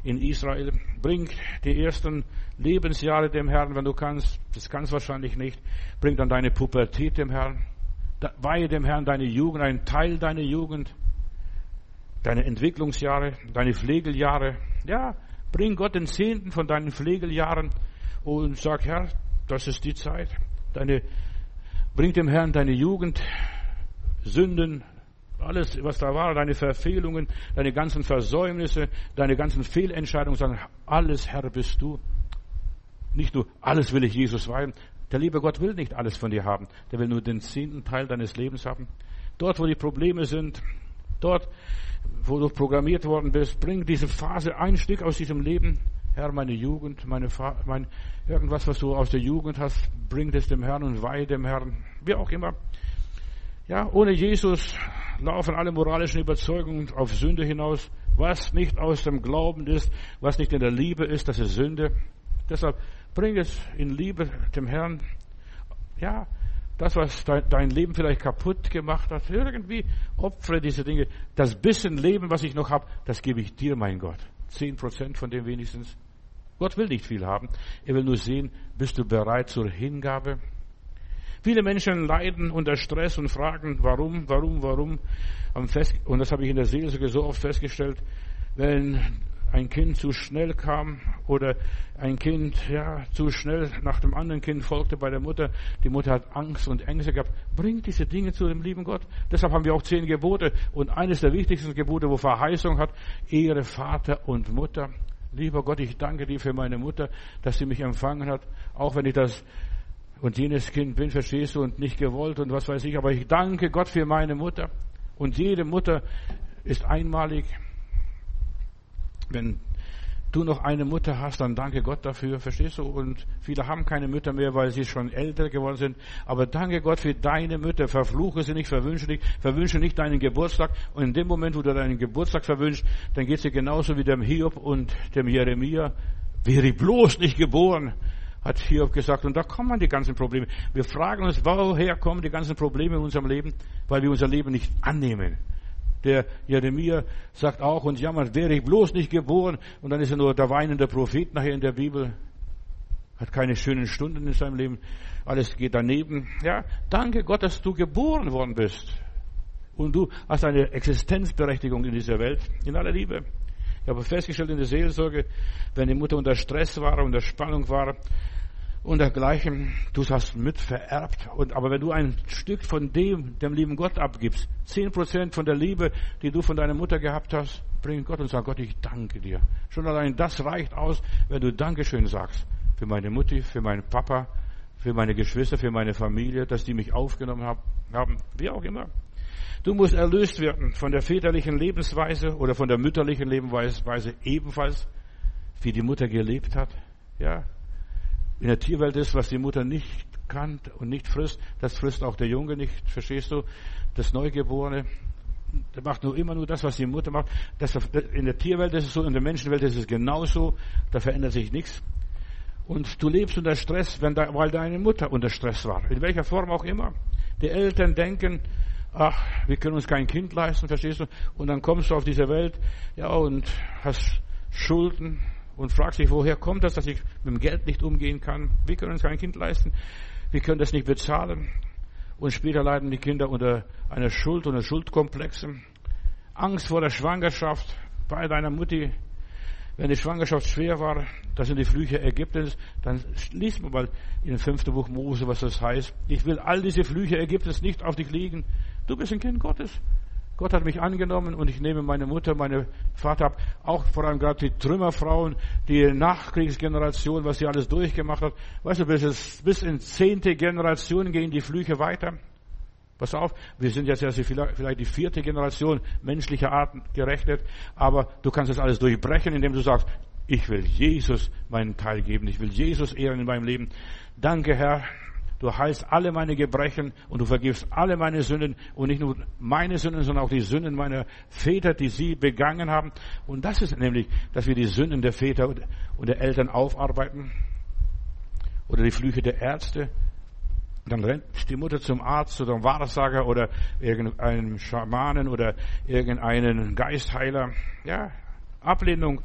Speaker 1: in Israel. Bring die ersten Lebensjahre dem Herrn, wenn du kannst. Das kannst wahrscheinlich nicht. Bring dann deine Pubertät dem Herrn. Weihe dem Herrn deine Jugend, einen Teil deiner Jugend, deine Entwicklungsjahre, deine Pflegeljahre. Ja, bring Gott den Zehnten von deinen Pflegeljahren und sag, Herr, das ist die Zeit. Deine, bring dem Herrn deine Jugend, Sünden, alles, was da war, deine Verfehlungen, deine ganzen Versäumnisse, deine ganzen Fehlentscheidungen, sagen, alles Herr bist du. Nicht nur, alles will ich Jesus weihen. Der liebe Gott will nicht alles von dir haben. Der will nur den zehnten Teil deines Lebens haben. Dort, wo die Probleme sind, dort, wo du programmiert worden bist, bring diese Phase ein Stück aus diesem Leben. Herr, meine Jugend, meine, mein, irgendwas, was du aus der Jugend hast, bring es dem Herrn und weihe dem Herrn. Wie auch immer. Ja, ohne Jesus laufen alle moralischen Überzeugungen auf Sünde hinaus. Was nicht aus dem Glauben ist, was nicht in der Liebe ist, das ist Sünde. Deshalb bring es in Liebe dem Herrn. Ja, das, was dein Leben vielleicht kaputt gemacht hat, irgendwie opfere diese Dinge. Das bisschen Leben, was ich noch habe, das gebe ich dir, mein Gott. Zehn Prozent von dem wenigstens. Gott will nicht viel haben. Er will nur sehen, bist du bereit zur Hingabe? Viele Menschen leiden unter Stress und fragen, warum, warum, warum. Und das habe ich in der Seelsorge so oft festgestellt, wenn ein Kind zu schnell kam oder ein Kind ja zu schnell nach dem anderen Kind folgte bei der Mutter. Die Mutter hat Angst und Ängste gehabt. Bringt diese Dinge zu dem lieben Gott. Deshalb haben wir auch zehn Gebote und eines der wichtigsten Gebote, wo Verheißung hat, Ehre Vater und Mutter. Lieber Gott, ich danke dir für meine Mutter, dass sie mich empfangen hat, auch wenn ich das und jenes Kind bin, verstehst du, und nicht gewollt und was weiß ich. Aber ich danke Gott für meine Mutter. Und jede Mutter ist einmalig. Wenn du noch eine Mutter hast, dann danke Gott dafür, verstehst du? Und viele haben keine Mütter mehr, weil sie schon älter geworden sind. Aber danke Gott für deine Mütter. Verfluche sie nicht, verwünsche nicht, verwünsche nicht deinen Geburtstag. Und in dem Moment, wo du deinen Geburtstag verwünschst, dann geht sie genauso wie dem Hiob und dem Jeremia. Wäre bloß nicht geboren, hat Hiob gesagt. Und da kommen die ganzen Probleme. Wir fragen uns, woher kommen die ganzen Probleme in unserem Leben? Weil wir unser Leben nicht annehmen. Der Jeremia sagt auch und jammert, wäre ich bloß nicht geboren. Und dann ist er nur der weinende Prophet nachher in der Bibel. Hat keine schönen Stunden in seinem Leben. Alles geht daneben. Ja, danke Gott, dass du geboren worden bist. Und du hast eine Existenzberechtigung in dieser Welt. In aller Liebe. Ich habe festgestellt in der Seelsorge, wenn die Mutter unter Stress war, unter Spannung war, und dergleichen. Du hast mit vererbt. Und, aber wenn du ein Stück von dem, dem lieben Gott abgibst, zehn Prozent von der Liebe, die du von deiner Mutter gehabt hast, bring Gott und sag Gott, ich danke dir. Schon allein das reicht aus, wenn du Dankeschön sagst. Für meine Mutti, für meinen Papa, für meine Geschwister, für meine Familie, dass die mich aufgenommen haben, wie auch immer. Du musst erlöst werden von der väterlichen Lebensweise oder von der mütterlichen Lebensweise ebenfalls, wie die Mutter gelebt hat. Ja, in der Tierwelt ist, was die Mutter nicht kann und nicht frisst, das frisst auch der Junge nicht, verstehst du? Das Neugeborene, der macht nur immer nur das, was die Mutter macht. Das, in der Tierwelt ist es so, in der Menschenwelt ist es genauso, da verändert sich nichts. Und du lebst unter Stress, wenn da, weil deine Mutter unter Stress war, in welcher Form auch immer. Die Eltern denken, ach, wir können uns kein Kind leisten, verstehst du? Und dann kommst du auf diese Welt, ja, und hast Schulden, und fragst dich, woher kommt das, dass ich mit dem Geld nicht umgehen kann? Wir können uns kein Kind leisten. Wir können das nicht bezahlen. Und später leiden die Kinder unter einer Schuld, unter Schuldkomplexen. Angst vor der Schwangerschaft bei deiner Mutti. Wenn die Schwangerschaft schwer war, das sind die Flüche Ägyptens, dann liest man mal in dem fünften Buch Mose, was das heißt. Ich will all diese Flüche Ägyptens nicht auf dich liegen. Du bist ein Kind Gottes. Gott hat mich angenommen und ich nehme meine Mutter, meine Vater ab, auch vor allem gerade die Trümmerfrauen, die Nachkriegsgeneration, was sie alles durchgemacht hat. Weißt du, bis, es, bis in zehnte Generation gehen die Flüche weiter. Pass auf, wir sind jetzt erst vielleicht die vierte Generation menschlicher Art gerechnet, aber du kannst das alles durchbrechen, indem du sagst, ich will Jesus meinen Teil geben, ich will Jesus ehren in meinem Leben. Danke, Herr, Du heilst alle meine Gebrechen und du vergibst alle meine Sünden und nicht nur meine Sünden, sondern auch die Sünden meiner Väter, die sie begangen haben. Und das ist nämlich, dass wir die Sünden der Väter und der Eltern aufarbeiten oder die Flüche der Ärzte. Dann rennt die Mutter zum Arzt oder einem Wahrsager oder irgendeinem Schamanen oder irgendeinen Geistheiler. Ja, Ablehnung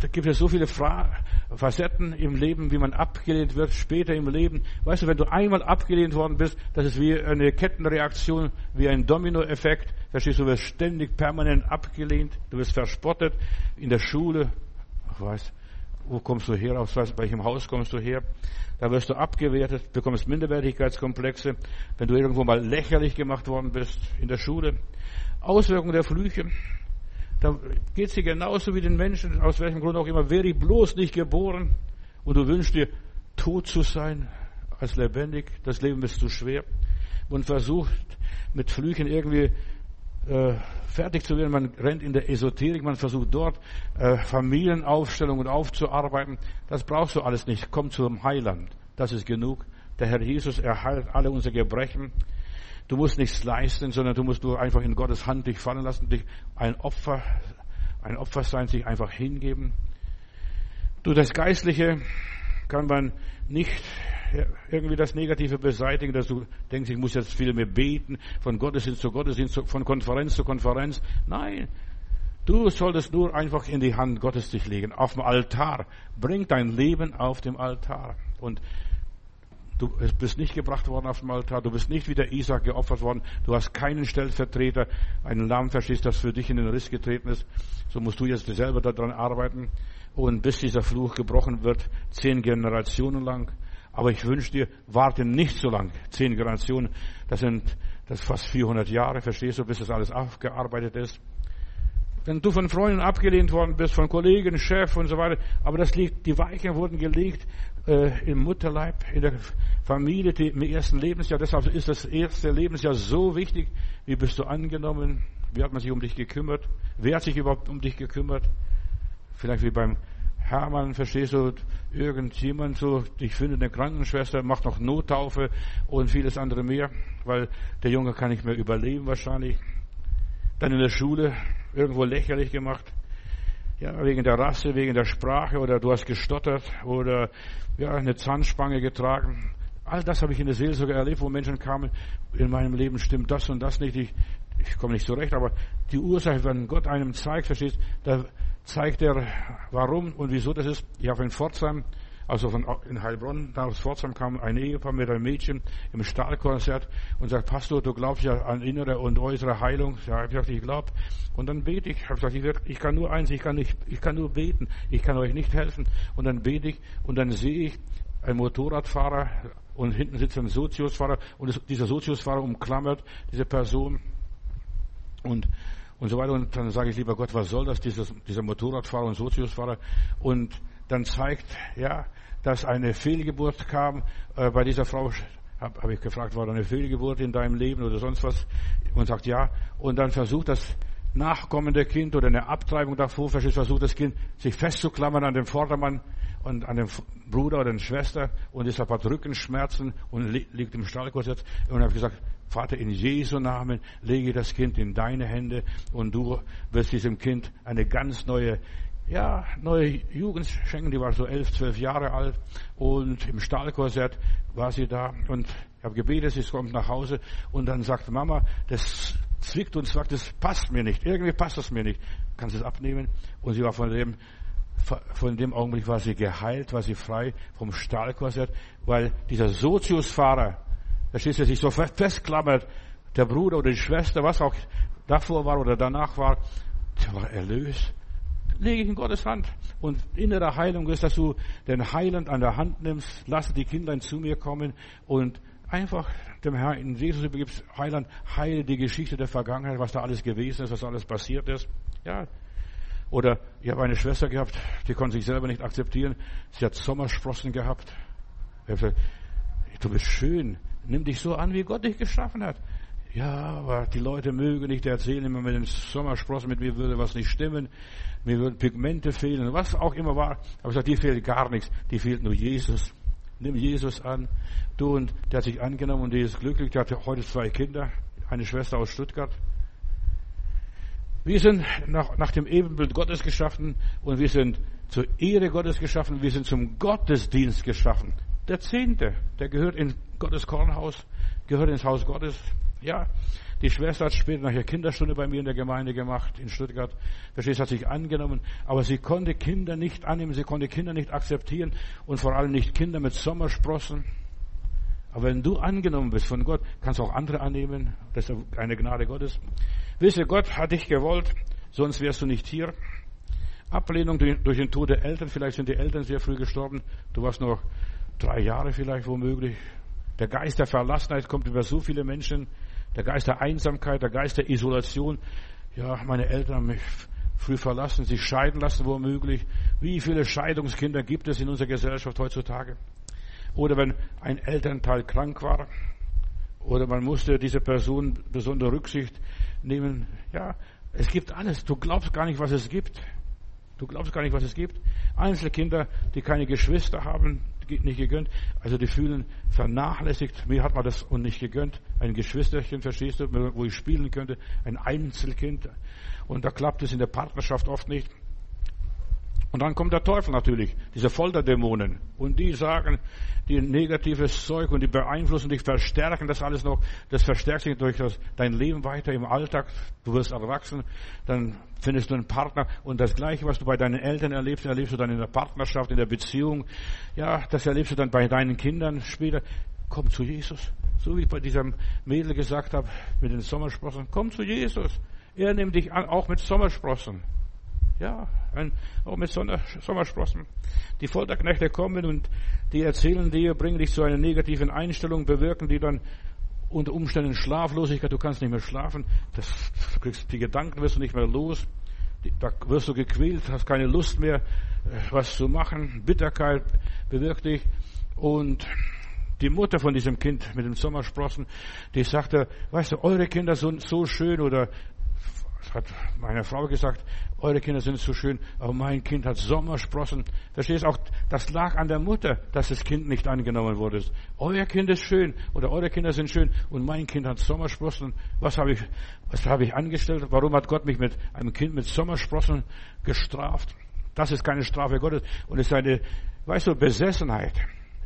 Speaker 1: da gibt es so viele Facetten im Leben, wie man abgelehnt wird, später im Leben. Weißt du, wenn du einmal abgelehnt worden bist, das ist wie eine Kettenreaktion, wie ein Dominoeffekt. Verstehst du, du wirst ständig permanent abgelehnt, du wirst verspottet in der Schule. Ach, weiß, wo kommst du her? Aus welchem Haus kommst du her? Da wirst du abgewertet, bekommst Minderwertigkeitskomplexe, wenn du irgendwo mal lächerlich gemacht worden bist in der Schule. Auswirkungen der Flüche. Da geht es dir genauso wie den Menschen, aus welchem Grund auch immer, wäre ich bloß nicht geboren und du wünschst dir, tot zu sein als lebendig. Das Leben ist zu schwer. Man versucht mit Flüchen irgendwie äh, fertig zu werden. Man rennt in der Esoterik, man versucht dort äh, Familienaufstellungen aufzuarbeiten. Das brauchst du alles nicht. Komm zum Heiland. Das ist genug. Der Herr Jesus erheilt alle unsere Gebrechen. Du musst nichts leisten, sondern du musst nur einfach in Gottes Hand dich fallen lassen, dich ein Opfer, ein Opfer sein, sich einfach hingeben. Du, das Geistliche kann man nicht irgendwie das Negative beseitigen, dass du denkst, ich muss jetzt viel mehr beten, von Gottesdienst zu Gottesdienst, von Konferenz zu Konferenz. Nein. Du solltest nur einfach in die Hand Gottes dich legen, auf dem Altar. Bring dein Leben auf dem Altar. Und Du bist nicht gebracht worden auf dem Altar. Du bist nicht wie der Isaac geopfert worden. Du hast keinen Stellvertreter, einen Lamm verstehst, das für dich in den Riss getreten ist. So musst du jetzt selber daran arbeiten. Und bis dieser Fluch gebrochen wird, zehn Generationen lang. Aber ich wünsche dir, warte nicht so lang. Zehn Generationen, das sind, das fast 400 Jahre, verstehst du, bis das alles aufgearbeitet ist. wenn du von Freunden abgelehnt worden bist, von Kollegen, Chef und so weiter, aber das liegt, die Weichen wurden gelegt äh, im Mutterleib, in der Familie, die, im ersten Lebensjahr. Deshalb ist das erste Lebensjahr so wichtig. Wie bist du angenommen? Wie hat man sich um dich gekümmert? Wer hat sich überhaupt um dich gekümmert? Vielleicht wie beim Hermann, verstehst du, irgendjemand so, ich finde eine Krankenschwester, macht noch Nottaufe und vieles andere mehr, weil der Junge kann nicht mehr überleben wahrscheinlich. Dann in der Schule irgendwo lächerlich gemacht. Ja, wegen der Rasse, wegen der Sprache oder du hast gestottert oder ja, eine Zahnspange getragen. All das habe ich in der Seelsorge erlebt, wo Menschen kamen, in meinem Leben stimmt das und das nicht, ich, ich komme nicht zurecht, aber die Ursache, wenn Gott einem zeigt, verstehst, da zeigt er, warum und wieso das ist. Ich habe in Pforzheim, also von, in Heilbronn, aus Pforzheim kam ein Ehepaar mit einem Mädchen im Stahlkonzert und sagt, Pastor, du glaubst ja an innere und äußere Heilung. Ja, ich gesagt, ich glaube. Und dann bete ich. Ich habe gesagt, ich, ich kann nur eins, ich kann nicht, ich kann nur beten. Ich kann euch nicht helfen. Und dann bete ich und dann sehe ich einen Motorradfahrer und hinten sitzt ein Soziusfahrer und dieser Soziusfahrer umklammert diese Person und und so weiter. Und dann sage ich, lieber Gott, was soll das, dieses, dieser Motorradfahrer und Soziusfahrer? Und dann zeigt, ja, dass eine Fehlgeburt kam äh, bei dieser Frau. Habe hab ich gefragt, war da eine Fehlgeburt in deinem Leben oder sonst was? Und sagt ja. Und dann versucht das nachkommende Kind oder eine Abtreibung davor, versucht das Kind sich festzuklammern an dem Vordermann und an dem Bruder oder der Schwester und deshalb hat Rückenschmerzen und liegt im Stallkorsett. Und habe gesagt, Vater, in Jesu Namen lege das Kind in deine Hände und du wirst diesem Kind eine ganz neue, ja, neue Jugend schenken. Die war so elf, zwölf Jahre alt und im Stahlkorsett war sie da und ich habe gebetet, sie kommt nach Hause und dann sagt Mama, das zwickt und zwackt, das passt mir nicht. Irgendwie passt das mir nicht. Kannst du es abnehmen? Und sie war von dem, von dem Augenblick war sie geheilt, war sie frei vom Stahlkorsett, weil dieser Soziusfahrer, Verstehst du, sich so festklammert, der Bruder oder die Schwester, was auch davor war oder danach war, der war erlöst. Lege ich in Gottes Hand. Und innere Heilung ist, dass du den Heiland an der Hand nimmst, lass die Kinder zu mir kommen und einfach dem Herrn in Jesus übergibst, Heiland, heile die Geschichte der Vergangenheit, was da alles gewesen ist, was alles passiert ist. Ja. Oder ich habe eine Schwester gehabt, die konnte sich selber nicht akzeptieren. Sie hat Sommersprossen gehabt. Ich habe gesagt, du bist schön. Nimm dich so an, wie Gott dich geschaffen hat. Ja, aber die Leute mögen nicht erzählen immer mit den Sommersprossen, mit mir würde was nicht stimmen, mir würden Pigmente fehlen, was auch immer war. Aber ich sage, dir fehlt gar nichts, die fehlt nur Jesus. Nimm Jesus an. Du und der hat sich angenommen und die ist glücklich, der hat heute zwei Kinder, eine Schwester aus Stuttgart. Wir sind nach, nach dem Ebenbild Gottes geschaffen und wir sind zur Ehre Gottes geschaffen, wir sind zum Gottesdienst geschaffen. Der Zehnte, der gehört in Gottes Kornhaus, gehört ins Haus Gottes. Ja, die Schwester hat später nachher Kinderstunde bei mir in der Gemeinde gemacht, in Stuttgart. Verstehst, hat sich angenommen. Aber sie konnte Kinder nicht annehmen, sie konnte Kinder nicht akzeptieren und vor allem nicht Kinder mit Sommersprossen. Aber wenn du angenommen bist von Gott, kannst du auch andere annehmen. Das ist eine Gnade Gottes. Wisse, Gott hat dich gewollt, sonst wärst du nicht hier. Ablehnung durch den Tod der Eltern, vielleicht sind die Eltern sehr früh gestorben. Du warst noch drei Jahre vielleicht womöglich. Der Geist der Verlassenheit kommt über so viele Menschen. Der Geist der Einsamkeit, der Geist der Isolation. Ja, meine Eltern haben mich früh verlassen, sich scheiden lassen womöglich. Wie viele Scheidungskinder gibt es in unserer Gesellschaft heutzutage? Oder wenn ein Elternteil krank war, oder man musste diese Person besondere Rücksicht nehmen. Ja, es gibt alles. Du glaubst gar nicht, was es gibt. Du glaubst gar nicht, was es gibt. Einzelkinder, die keine Geschwister haben, nicht gegönnt. Also die fühlen vernachlässigt. Mir hat man das und nicht gegönnt. Ein Geschwisterchen, verstehst du, wo ich spielen könnte. Ein Einzelkind. Und da klappt es in der Partnerschaft oft nicht. Und dann kommt der Teufel natürlich, diese Folterdämonen. Und die sagen, die negatives Zeug und die beeinflussen dich, verstärken das alles noch. Das verstärkt sich durch das, dein Leben weiter im Alltag. Du wirst erwachsen, dann findest du einen Partner. Und das Gleiche, was du bei deinen Eltern erlebst, erlebst du dann in der Partnerschaft, in der Beziehung. Ja, das erlebst du dann bei deinen Kindern später. Komm zu Jesus. So wie ich bei diesem Mädel gesagt habe, mit den Sommersprossen. Komm zu Jesus. Er nimmt dich an, auch mit Sommersprossen. Ja, ein, auch mit Sommersprossen. Die Folterknechte kommen und die erzählen dir, bringen dich zu einer negativen Einstellung, bewirken die dann unter Umständen Schlaflosigkeit, du kannst nicht mehr schlafen, das, du kriegst die Gedanken, wirst du nicht mehr los. Da wirst du gequält, hast keine Lust mehr, äh, was zu machen. Bitterkeit bewirkt dich. Und die Mutter von diesem Kind mit dem Sommersprossen, die sagte, weißt du, eure Kinder sind so schön oder hat meine Frau gesagt, eure Kinder sind so schön, aber mein Kind hat Sommersprossen. Verstehst auch, das lag an der Mutter, dass das Kind nicht angenommen wurde. Euer Kind ist schön oder eure Kinder sind schön und mein Kind hat Sommersprossen. Was habe ich, was habe ich angestellt? Warum hat Gott mich mit einem Kind mit Sommersprossen gestraft? Das ist keine Strafe Gottes und es ist eine, weißt du, Besessenheit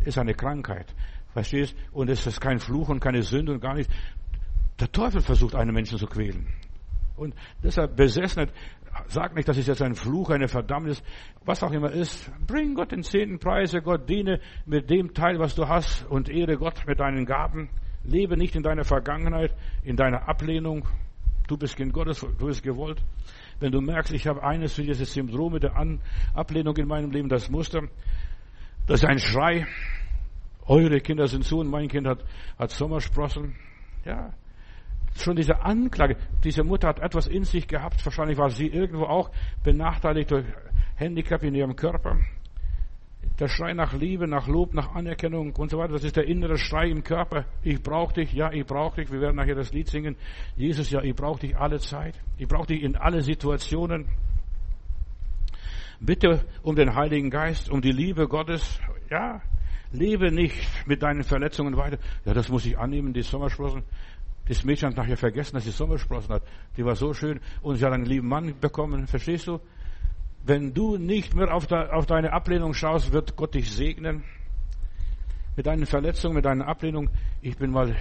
Speaker 1: ist eine Krankheit. Verstehst? Und es ist kein Fluch und keine Sünde und gar nichts. Der Teufel versucht, einen Menschen zu quälen. Und deshalb Besessenheit, sag nicht, das ist jetzt ein Fluch, eine Verdammnis, was auch immer ist. Bring Gott den zehnten Preise, Gott diene mit dem Teil, was du hast und ehre Gott mit deinen Gaben. Lebe nicht in deiner Vergangenheit, in deiner Ablehnung. Du bist Kind Gottes, du bist gewollt. Wenn du merkst, ich habe eines für dieses Syndrom mit der Ablehnung in meinem Leben, das Muster, das ist ein Schrei, eure Kinder sind zu und mein Kind hat, hat Sommersprossen. Ja, schon diese Anklage. Diese Mutter hat etwas in sich gehabt. Wahrscheinlich war sie irgendwo auch benachteiligt durch Handicap in ihrem Körper. Der Schrei nach Liebe, nach Lob, nach Anerkennung und so weiter, das ist der innere Schrei im Körper. Ich brauche dich, ja, ich brauche dich. Wir werden nachher das Lied singen. Jesus, ja, ich brauche dich alle Zeit. Ich brauche dich in alle Situationen. Bitte um den Heiligen Geist, um die Liebe Gottes. Ja, Lebe nicht mit deinen Verletzungen weiter. Ja, das muss ich annehmen, die Sommersprossen. Das Mädchen hat nachher vergessen, dass sie Sommersprossen hat. Die war so schön und sie hat einen lieben Mann bekommen. Verstehst du? Wenn du nicht mehr auf, de, auf deine Ablehnung schaust, wird Gott dich segnen. Mit deinen Verletzungen, mit deiner Ablehnung. Ich bin mal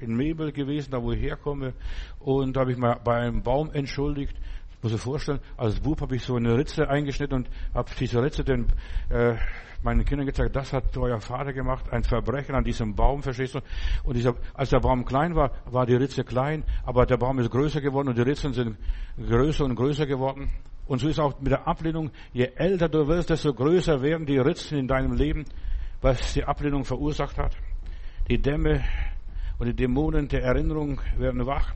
Speaker 1: in Mebel gewesen, da wo ich herkomme, und da habe ich mal bei einem Baum entschuldigt. Muss ich vorstellen, als Bub habe ich so eine Ritze eingeschnitten und habe diese Ritze den äh, meinen Kindern gezeigt, das hat euer Vater gemacht, ein Verbrechen an diesem Baum, verstehst du? Und dieser, als der Baum klein war, war die Ritze klein, aber der Baum ist größer geworden und die Ritzen sind größer und größer geworden. Und so ist auch mit der Ablehnung, je älter du wirst, desto größer werden die Ritzen in deinem Leben, was die Ablehnung verursacht hat. Die Dämme und die Dämonen der Erinnerung werden wach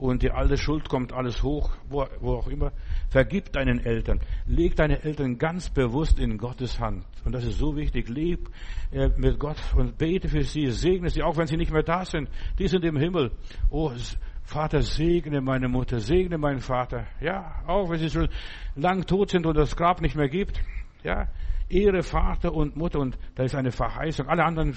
Speaker 1: und die alte Schuld kommt alles hoch, wo, wo, auch immer. Vergib deinen Eltern. Leg deine Eltern ganz bewusst in Gottes Hand. Und das ist so wichtig. Leb äh, mit Gott und bete für sie. Segne sie, auch wenn sie nicht mehr da sind. Die sind im Himmel. Oh, Vater, segne meine Mutter, segne meinen Vater. Ja, auch wenn sie schon lang tot sind und das Grab nicht mehr gibt. Ja, Ehre Vater und Mutter und da ist eine Verheißung. Alle anderen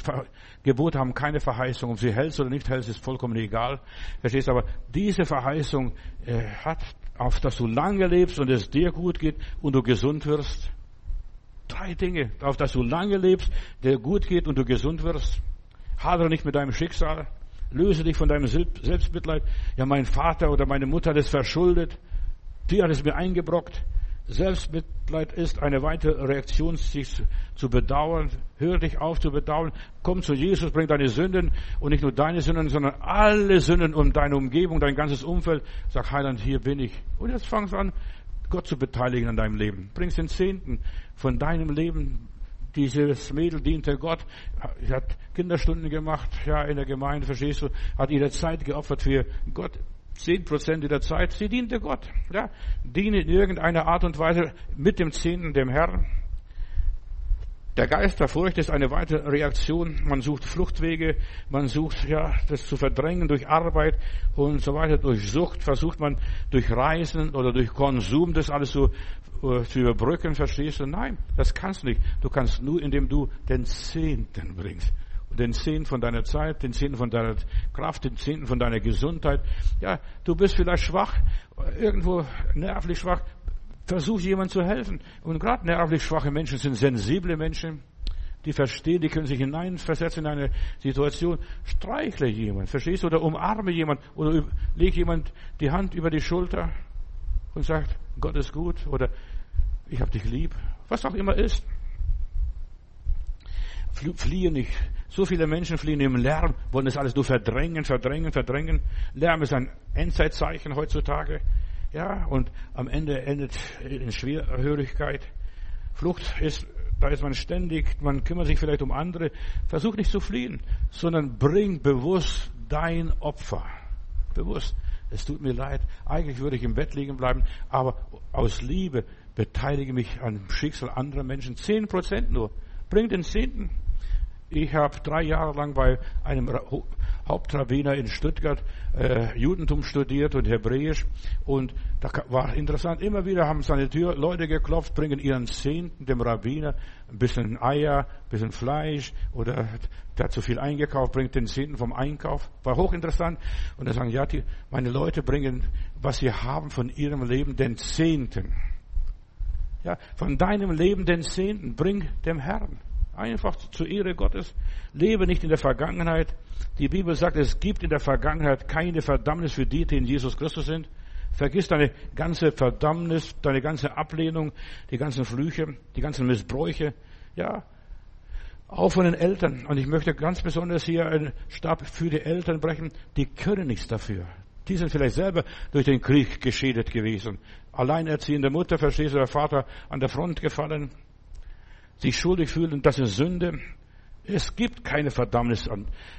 Speaker 1: Gebote haben keine Verheißung. Ob sie hältst oder nicht hältst, ist vollkommen egal. Verstehst aber diese Verheißung äh, hat, auf dass du lange lebst und es dir gut geht und du gesund wirst. Drei Dinge, auf dass du lange lebst, dir gut geht und du gesund wirst. Hadere nicht mit deinem Schicksal. Löse dich von deinem Selbstmitleid. Ja, mein Vater oder meine Mutter hat es verschuldet. Die hat es mir eingebrockt. Selbstmitleid ist eine weitere Reaktion, sich zu bedauern. Hör dich auf zu bedauern. Komm zu Jesus, bring deine Sünden und nicht nur deine Sünden, sondern alle Sünden um deine Umgebung, dein ganzes Umfeld. Sag, Heiland, hier bin ich. Und jetzt fangst an, Gott zu beteiligen an deinem Leben. Bringst den Zehnten von deinem Leben. Dieses Mädel diente Gott, hat Kinderstunden gemacht, ja, in der Gemeinde, verstehst du, hat ihre Zeit geopfert für Gott. Zehn Prozent der Zeit, sie diente Gott. Ja, diene in irgendeiner Art und Weise mit dem Zehnten dem Herrn. Der Geist der Furcht ist eine weitere Reaktion. Man sucht Fluchtwege, man sucht, ja, das zu verdrängen durch Arbeit und so weiter. Durch Sucht versucht man durch Reisen oder durch Konsum das alles so uh, zu überbrücken, verstehst du? Nein, das kannst du nicht. Du kannst nur, indem du den Zehnten bringst den Zehnten von deiner Zeit, den Zehnten von deiner Kraft, den Zehnten von deiner Gesundheit. Ja, du bist vielleicht schwach, irgendwo nervlich schwach. Versuch jemand zu helfen. Und gerade nervlich schwache Menschen sind sensible Menschen. Die verstehen, die können sich hineinversetzen in eine Situation. Streichle jemand, verstehst du? Oder umarme jemand oder leg jemand die Hand über die Schulter und sagt, Gott ist gut oder ich habe dich lieb. Was auch immer ist. Fliehe nicht so viele Menschen fliehen im Lärm, wollen das alles nur verdrängen, verdrängen, verdrängen. Lärm ist ein Endzeitzeichen heutzutage. Ja, und am Ende endet in Schwerhörigkeit. Flucht ist, da ist man ständig, man kümmert sich vielleicht um andere. Versuch nicht zu fliehen, sondern bring bewusst dein Opfer. Bewusst. es tut mir leid, eigentlich würde ich im Bett liegen bleiben, aber aus Liebe beteilige mich an dem Schicksal anderer Menschen. Zehn Prozent nur. Bring den Zehnten. Ich habe drei Jahre lang bei einem Hauptrabbiner in Stuttgart äh, Judentum studiert und Hebräisch. Und da war interessant, immer wieder haben seine Tür Leute geklopft, bringen ihren Zehnten dem Rabbiner, ein bisschen Eier, ein bisschen Fleisch oder der hat zu viel eingekauft, bringt den Zehnten vom Einkauf. War hochinteressant. Und da sagen, ja, die, meine Leute bringen, was sie haben von ihrem Leben, den Zehnten. Ja, von deinem Leben den Zehnten, bring dem Herrn. Einfach zur Ehre Gottes. Lebe nicht in der Vergangenheit. Die Bibel sagt, es gibt in der Vergangenheit keine Verdammnis für die, die in Jesus Christus sind. Vergiss deine ganze Verdammnis, deine ganze Ablehnung, die ganzen Flüche, die ganzen Missbräuche. Ja, auch von den Eltern. Und ich möchte ganz besonders hier einen Stab für die Eltern brechen. Die können nichts dafür. Die sind vielleicht selber durch den Krieg geschädigt gewesen. Alleinerziehende Mutter, verstehst du, der Vater an der Front gefallen sich schuldig fühlen, das ist Sünde. Es gibt keine Verdammnis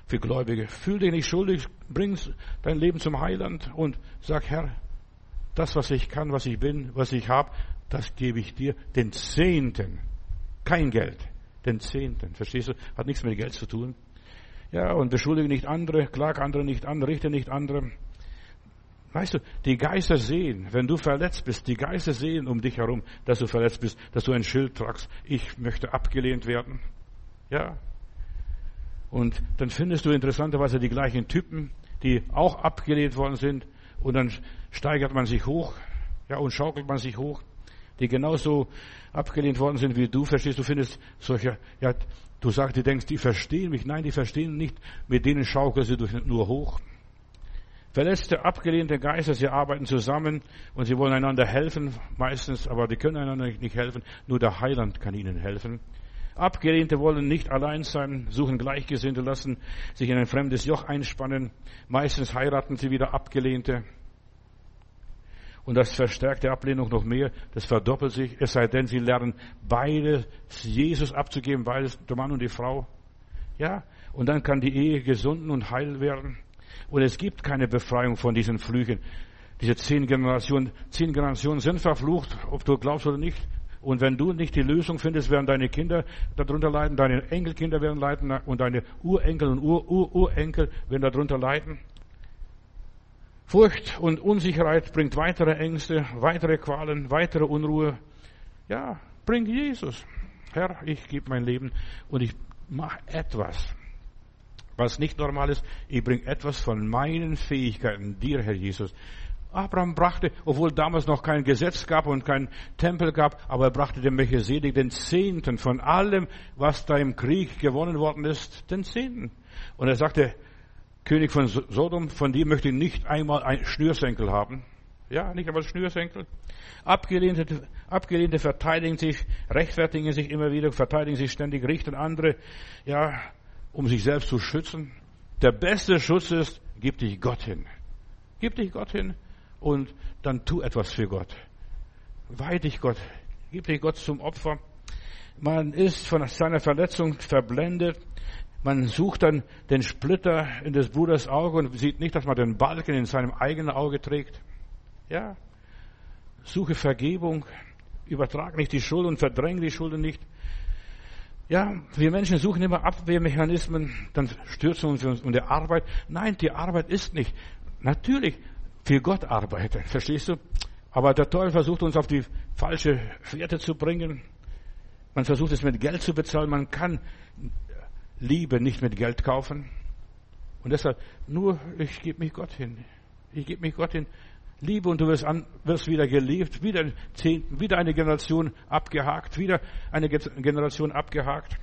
Speaker 1: für Gläubige. Fühl dich nicht schuldig, bring dein Leben zum Heiland und sag, Herr, das, was ich kann, was ich bin, was ich habe, das gebe ich dir, den Zehnten. Kein Geld, den Zehnten. Verstehst du? Hat nichts mit Geld zu tun. Ja, und beschuldige nicht andere, klag andere nicht an, richte nicht andere. Weißt du, die Geister sehen, wenn du verletzt bist, die Geister sehen um dich herum, dass du verletzt bist, dass du ein Schild tragst. Ich möchte abgelehnt werden. Ja. Und dann findest du interessanterweise die gleichen Typen, die auch abgelehnt worden sind. Und dann steigert man sich hoch. Ja, und schaukelt man sich hoch. Die genauso abgelehnt worden sind wie du. Verstehst du, findest solche, ja, du sagst, die denkst, die verstehen mich. Nein, die verstehen nicht. Mit denen schaukelst du nur hoch. Verletzte, abgelehnte Geister, sie arbeiten zusammen und sie wollen einander helfen, meistens, aber die können einander nicht helfen. Nur der Heiland kann ihnen helfen. Abgelehnte wollen nicht allein sein, suchen Gleichgesinnte, lassen sich in ein fremdes Joch einspannen. Meistens heiraten sie wieder Abgelehnte. Und das verstärkt die Ablehnung noch mehr, das verdoppelt sich, es sei denn, sie lernen beide Jesus abzugeben, beides, der Mann und die Frau. Ja, und dann kann die Ehe gesunden und heil werden. Und es gibt keine Befreiung von diesen Flüchen. Diese zehn Generationen, zehn Generationen sind verflucht, ob du glaubst oder nicht. Und wenn du nicht die Lösung findest, werden deine Kinder darunter leiden, deine Enkelkinder werden leiden und deine Urenkel und Ur-Urenkel werden darunter leiden. Furcht und Unsicherheit bringt weitere Ängste, weitere Qualen, weitere Unruhe. Ja, bring Jesus. Herr, ich gebe mein Leben und ich mache etwas. Was nicht normal ist, ich bringe etwas von meinen Fähigkeiten dir, Herr Jesus. Abraham brachte, obwohl damals noch kein Gesetz gab und kein Tempel gab, aber er brachte dem Melchisedek den Zehnten von allem, was da im Krieg gewonnen worden ist, den Zehnten. Und er sagte, König von Sodom, von dir möchte ich nicht einmal ein Schnürsenkel haben. Ja, nicht einmal Schnürsenkel. Abgelehnte, Abgelehnte verteidigen sich, rechtfertigen sich immer wieder, verteidigen sich ständig, richten andere, ja, um sich selbst zu schützen. Der beste Schutz ist, gib dich Gott hin. Gib dich Gott hin und dann tu etwas für Gott. Weih dich Gott. Gib dich Gott zum Opfer. Man ist von seiner Verletzung verblendet. Man sucht dann den Splitter in des Bruders Auge und sieht nicht, dass man den Balken in seinem eigenen Auge trägt. Ja. Suche Vergebung. Übertrag nicht die Schuld und verdräng die Schuld nicht. Ja, wir Menschen suchen immer Abwehrmechanismen, dann stürzen wir uns um die Arbeit. Nein, die Arbeit ist nicht. Natürlich für Gott arbeiten, verstehst du? Aber der Teufel versucht uns auf die falsche Fährte zu bringen. Man versucht es mit Geld zu bezahlen. Man kann Liebe nicht mit Geld kaufen. Und deshalb nur, ich gebe mich Gott hin. Ich gebe mich Gott hin. Liebe und du wirst, an, wirst wieder geliebt, wieder, zehn, wieder eine Generation abgehakt, wieder eine Generation abgehakt.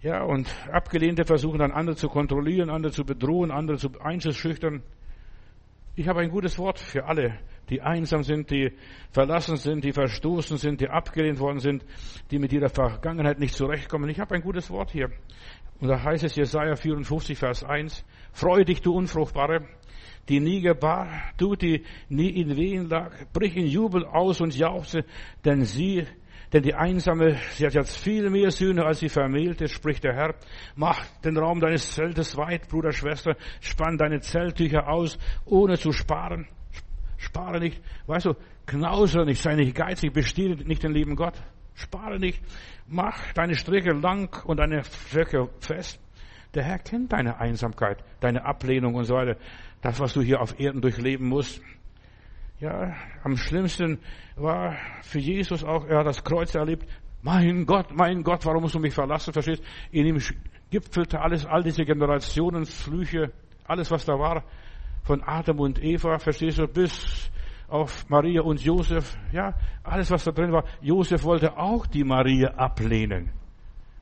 Speaker 1: Ja, und Abgelehnte versuchen dann andere zu kontrollieren, andere zu bedrohen, andere zu einzuschüchtern. Ich habe ein gutes Wort für alle, die einsam sind, die verlassen sind, die verstoßen sind, die abgelehnt worden sind, die mit ihrer Vergangenheit nicht zurechtkommen. Ich habe ein gutes Wort hier. Und da heißt es Jesaja 54, Vers 1, Freue dich, du Unfruchtbare, die nie gebar, du, die nie in Wehen lag, brich in Jubel aus und jauchze, denn sie, Denn die Einsame, sie hat jetzt viel mehr Sühne als die Vermählte, spricht der Herr. Mach den Raum deines Zeltes weit, Bruder, Schwester. Spann deine Zelttücher aus, ohne zu sparen. Spare nicht. Weißt du, knausere nicht, sei nicht geizig, bestehe nicht den lieben Gott. Spare nicht. Mach deine Stricke lang und deine Stöcke fest. Der Herr kennt deine Einsamkeit, deine Ablehnung und so weiter. Das, was du hier auf Erden durchleben musst. Ja, am schlimmsten war für Jesus auch, er hat das Kreuz erlebt. Mein Gott, mein Gott, warum musst du mich verlassen? Verstehst? In ihm gipfelte alles, all diese Generationen, Flüche, alles, was da war, von Adam und Eva, verstehst du, bis auf Maria und Josef, ja, alles, was da drin war. Josef wollte auch die Maria ablehnen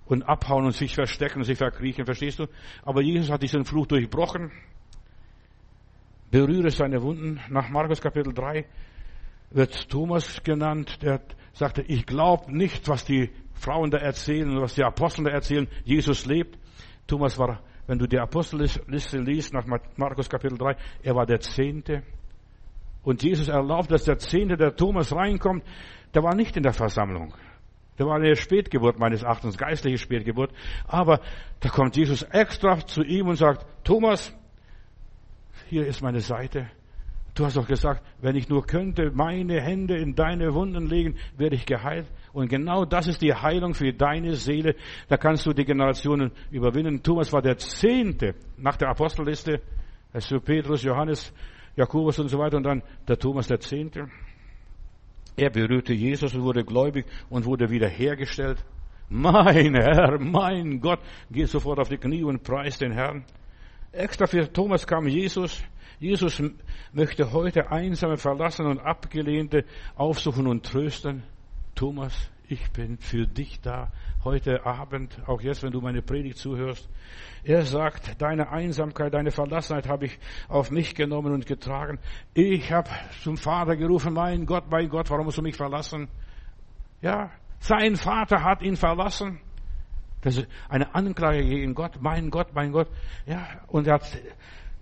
Speaker 1: und abhauen und sich verstecken sich verkriechen, verstehst du? Aber Jesus hat diesen Fluch durchbrochen berühre seine Wunden. Nach Markus Kapitel 3 wird Thomas genannt, der sagte, ich glaube nicht, was die Frauen da erzählen, was die Apostel da erzählen. Jesus lebt. Thomas war, wenn du die Apostelliste liest, nach Markus Kapitel 3, er war der Zehnte. Und Jesus erlaubt, dass der Zehnte, der Thomas reinkommt, der war nicht in der Versammlung. Der war eine Spätgeburt meines Erachtens, geistliche Spätgeburt. Aber da kommt Jesus extra zu ihm und sagt, Thomas, hier ist meine Seite. Du hast doch gesagt, wenn ich nur könnte, meine Hände in deine Wunden legen, werde ich geheilt. Und genau das ist die Heilung für deine Seele. Da kannst du die Generationen überwinden. Thomas war der Zehnte nach der Apostelliste. Also Petrus, Johannes, Jakobus und so weiter. Und dann der Thomas der Zehnte. Er berührte Jesus und wurde gläubig und wurde wiederhergestellt. Mein Herr, mein Gott, geht sofort auf die Knie und preist den Herrn. Extra für Thomas kam Jesus. Jesus möchte heute Einsame, Verlassene und Abgelehnte aufsuchen und trösten. Thomas, ich bin für dich da heute Abend, auch jetzt, wenn du meine Predigt zuhörst. Er sagt, deine Einsamkeit, deine Verlassenheit habe ich auf mich genommen und getragen. Ich habe zum Vater gerufen, mein Gott, mein Gott, warum musst du mich verlassen? Ja, sein Vater hat ihn verlassen. Das ist eine Anklage gegen Gott. Mein Gott, mein Gott. Ja, und er hat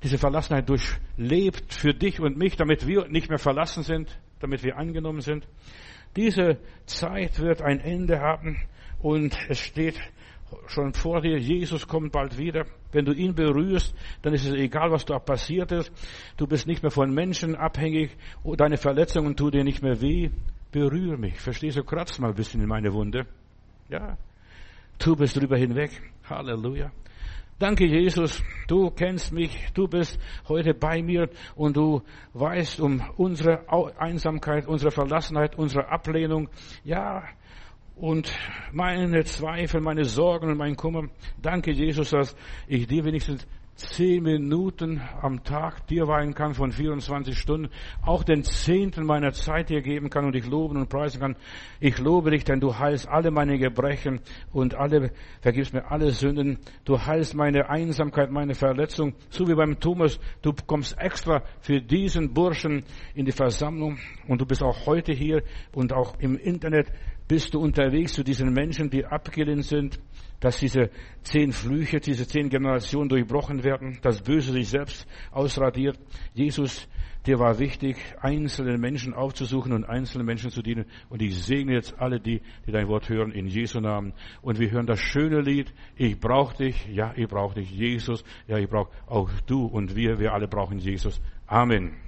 Speaker 1: diese Verlassenheit durchlebt für dich und mich, damit wir nicht mehr verlassen sind, damit wir angenommen sind. Diese Zeit wird ein Ende haben und es steht schon vor dir, Jesus kommt bald wieder. Wenn du ihn berührst, dann ist es egal, was da passiert ist. Du bist nicht mehr von Menschen abhängig. Deine Verletzungen tun dir nicht mehr weh. Berühre mich. Verstehst du? Kratz mal ein bisschen in meine Wunde. Ja. Du bist drüber hinweg. Halleluja. Danke, Jesus. Du kennst mich. Du bist heute bei mir und du weißt um unsere Einsamkeit, unsere Verlassenheit, unsere Ablehnung. Ja. Und meine Zweifel, meine Sorgen und mein Kummer. Danke, Jesus, dass ich dir wenigstens zehn Minuten am Tag dir weinen kann von 24 Stunden, auch den Zehnten meiner Zeit dir geben kann und dich loben und preisen kann. Ich lobe dich, denn du heilst alle meine Gebrechen und alle, vergibst mir alle Sünden. Du heilst meine Einsamkeit, meine Verletzung, so wie beim Thomas. Du kommst extra für diesen Burschen in die Versammlung und du bist auch heute hier und auch im Internet bist du unterwegs zu diesen Menschen, die abgelehnt sind dass diese zehn Flüche, diese zehn Generationen durchbrochen werden, das Böse sich selbst ausradiert. Jesus, dir war wichtig, einzelne Menschen aufzusuchen und einzelnen Menschen zu dienen. Und ich segne jetzt alle die, die dein Wort hören, in Jesu Namen. Und wir hören das schöne Lied, ich brauche dich, ja, ich brauche dich, Jesus, ja, ich brauche auch du und wir, wir alle brauchen Jesus. Amen.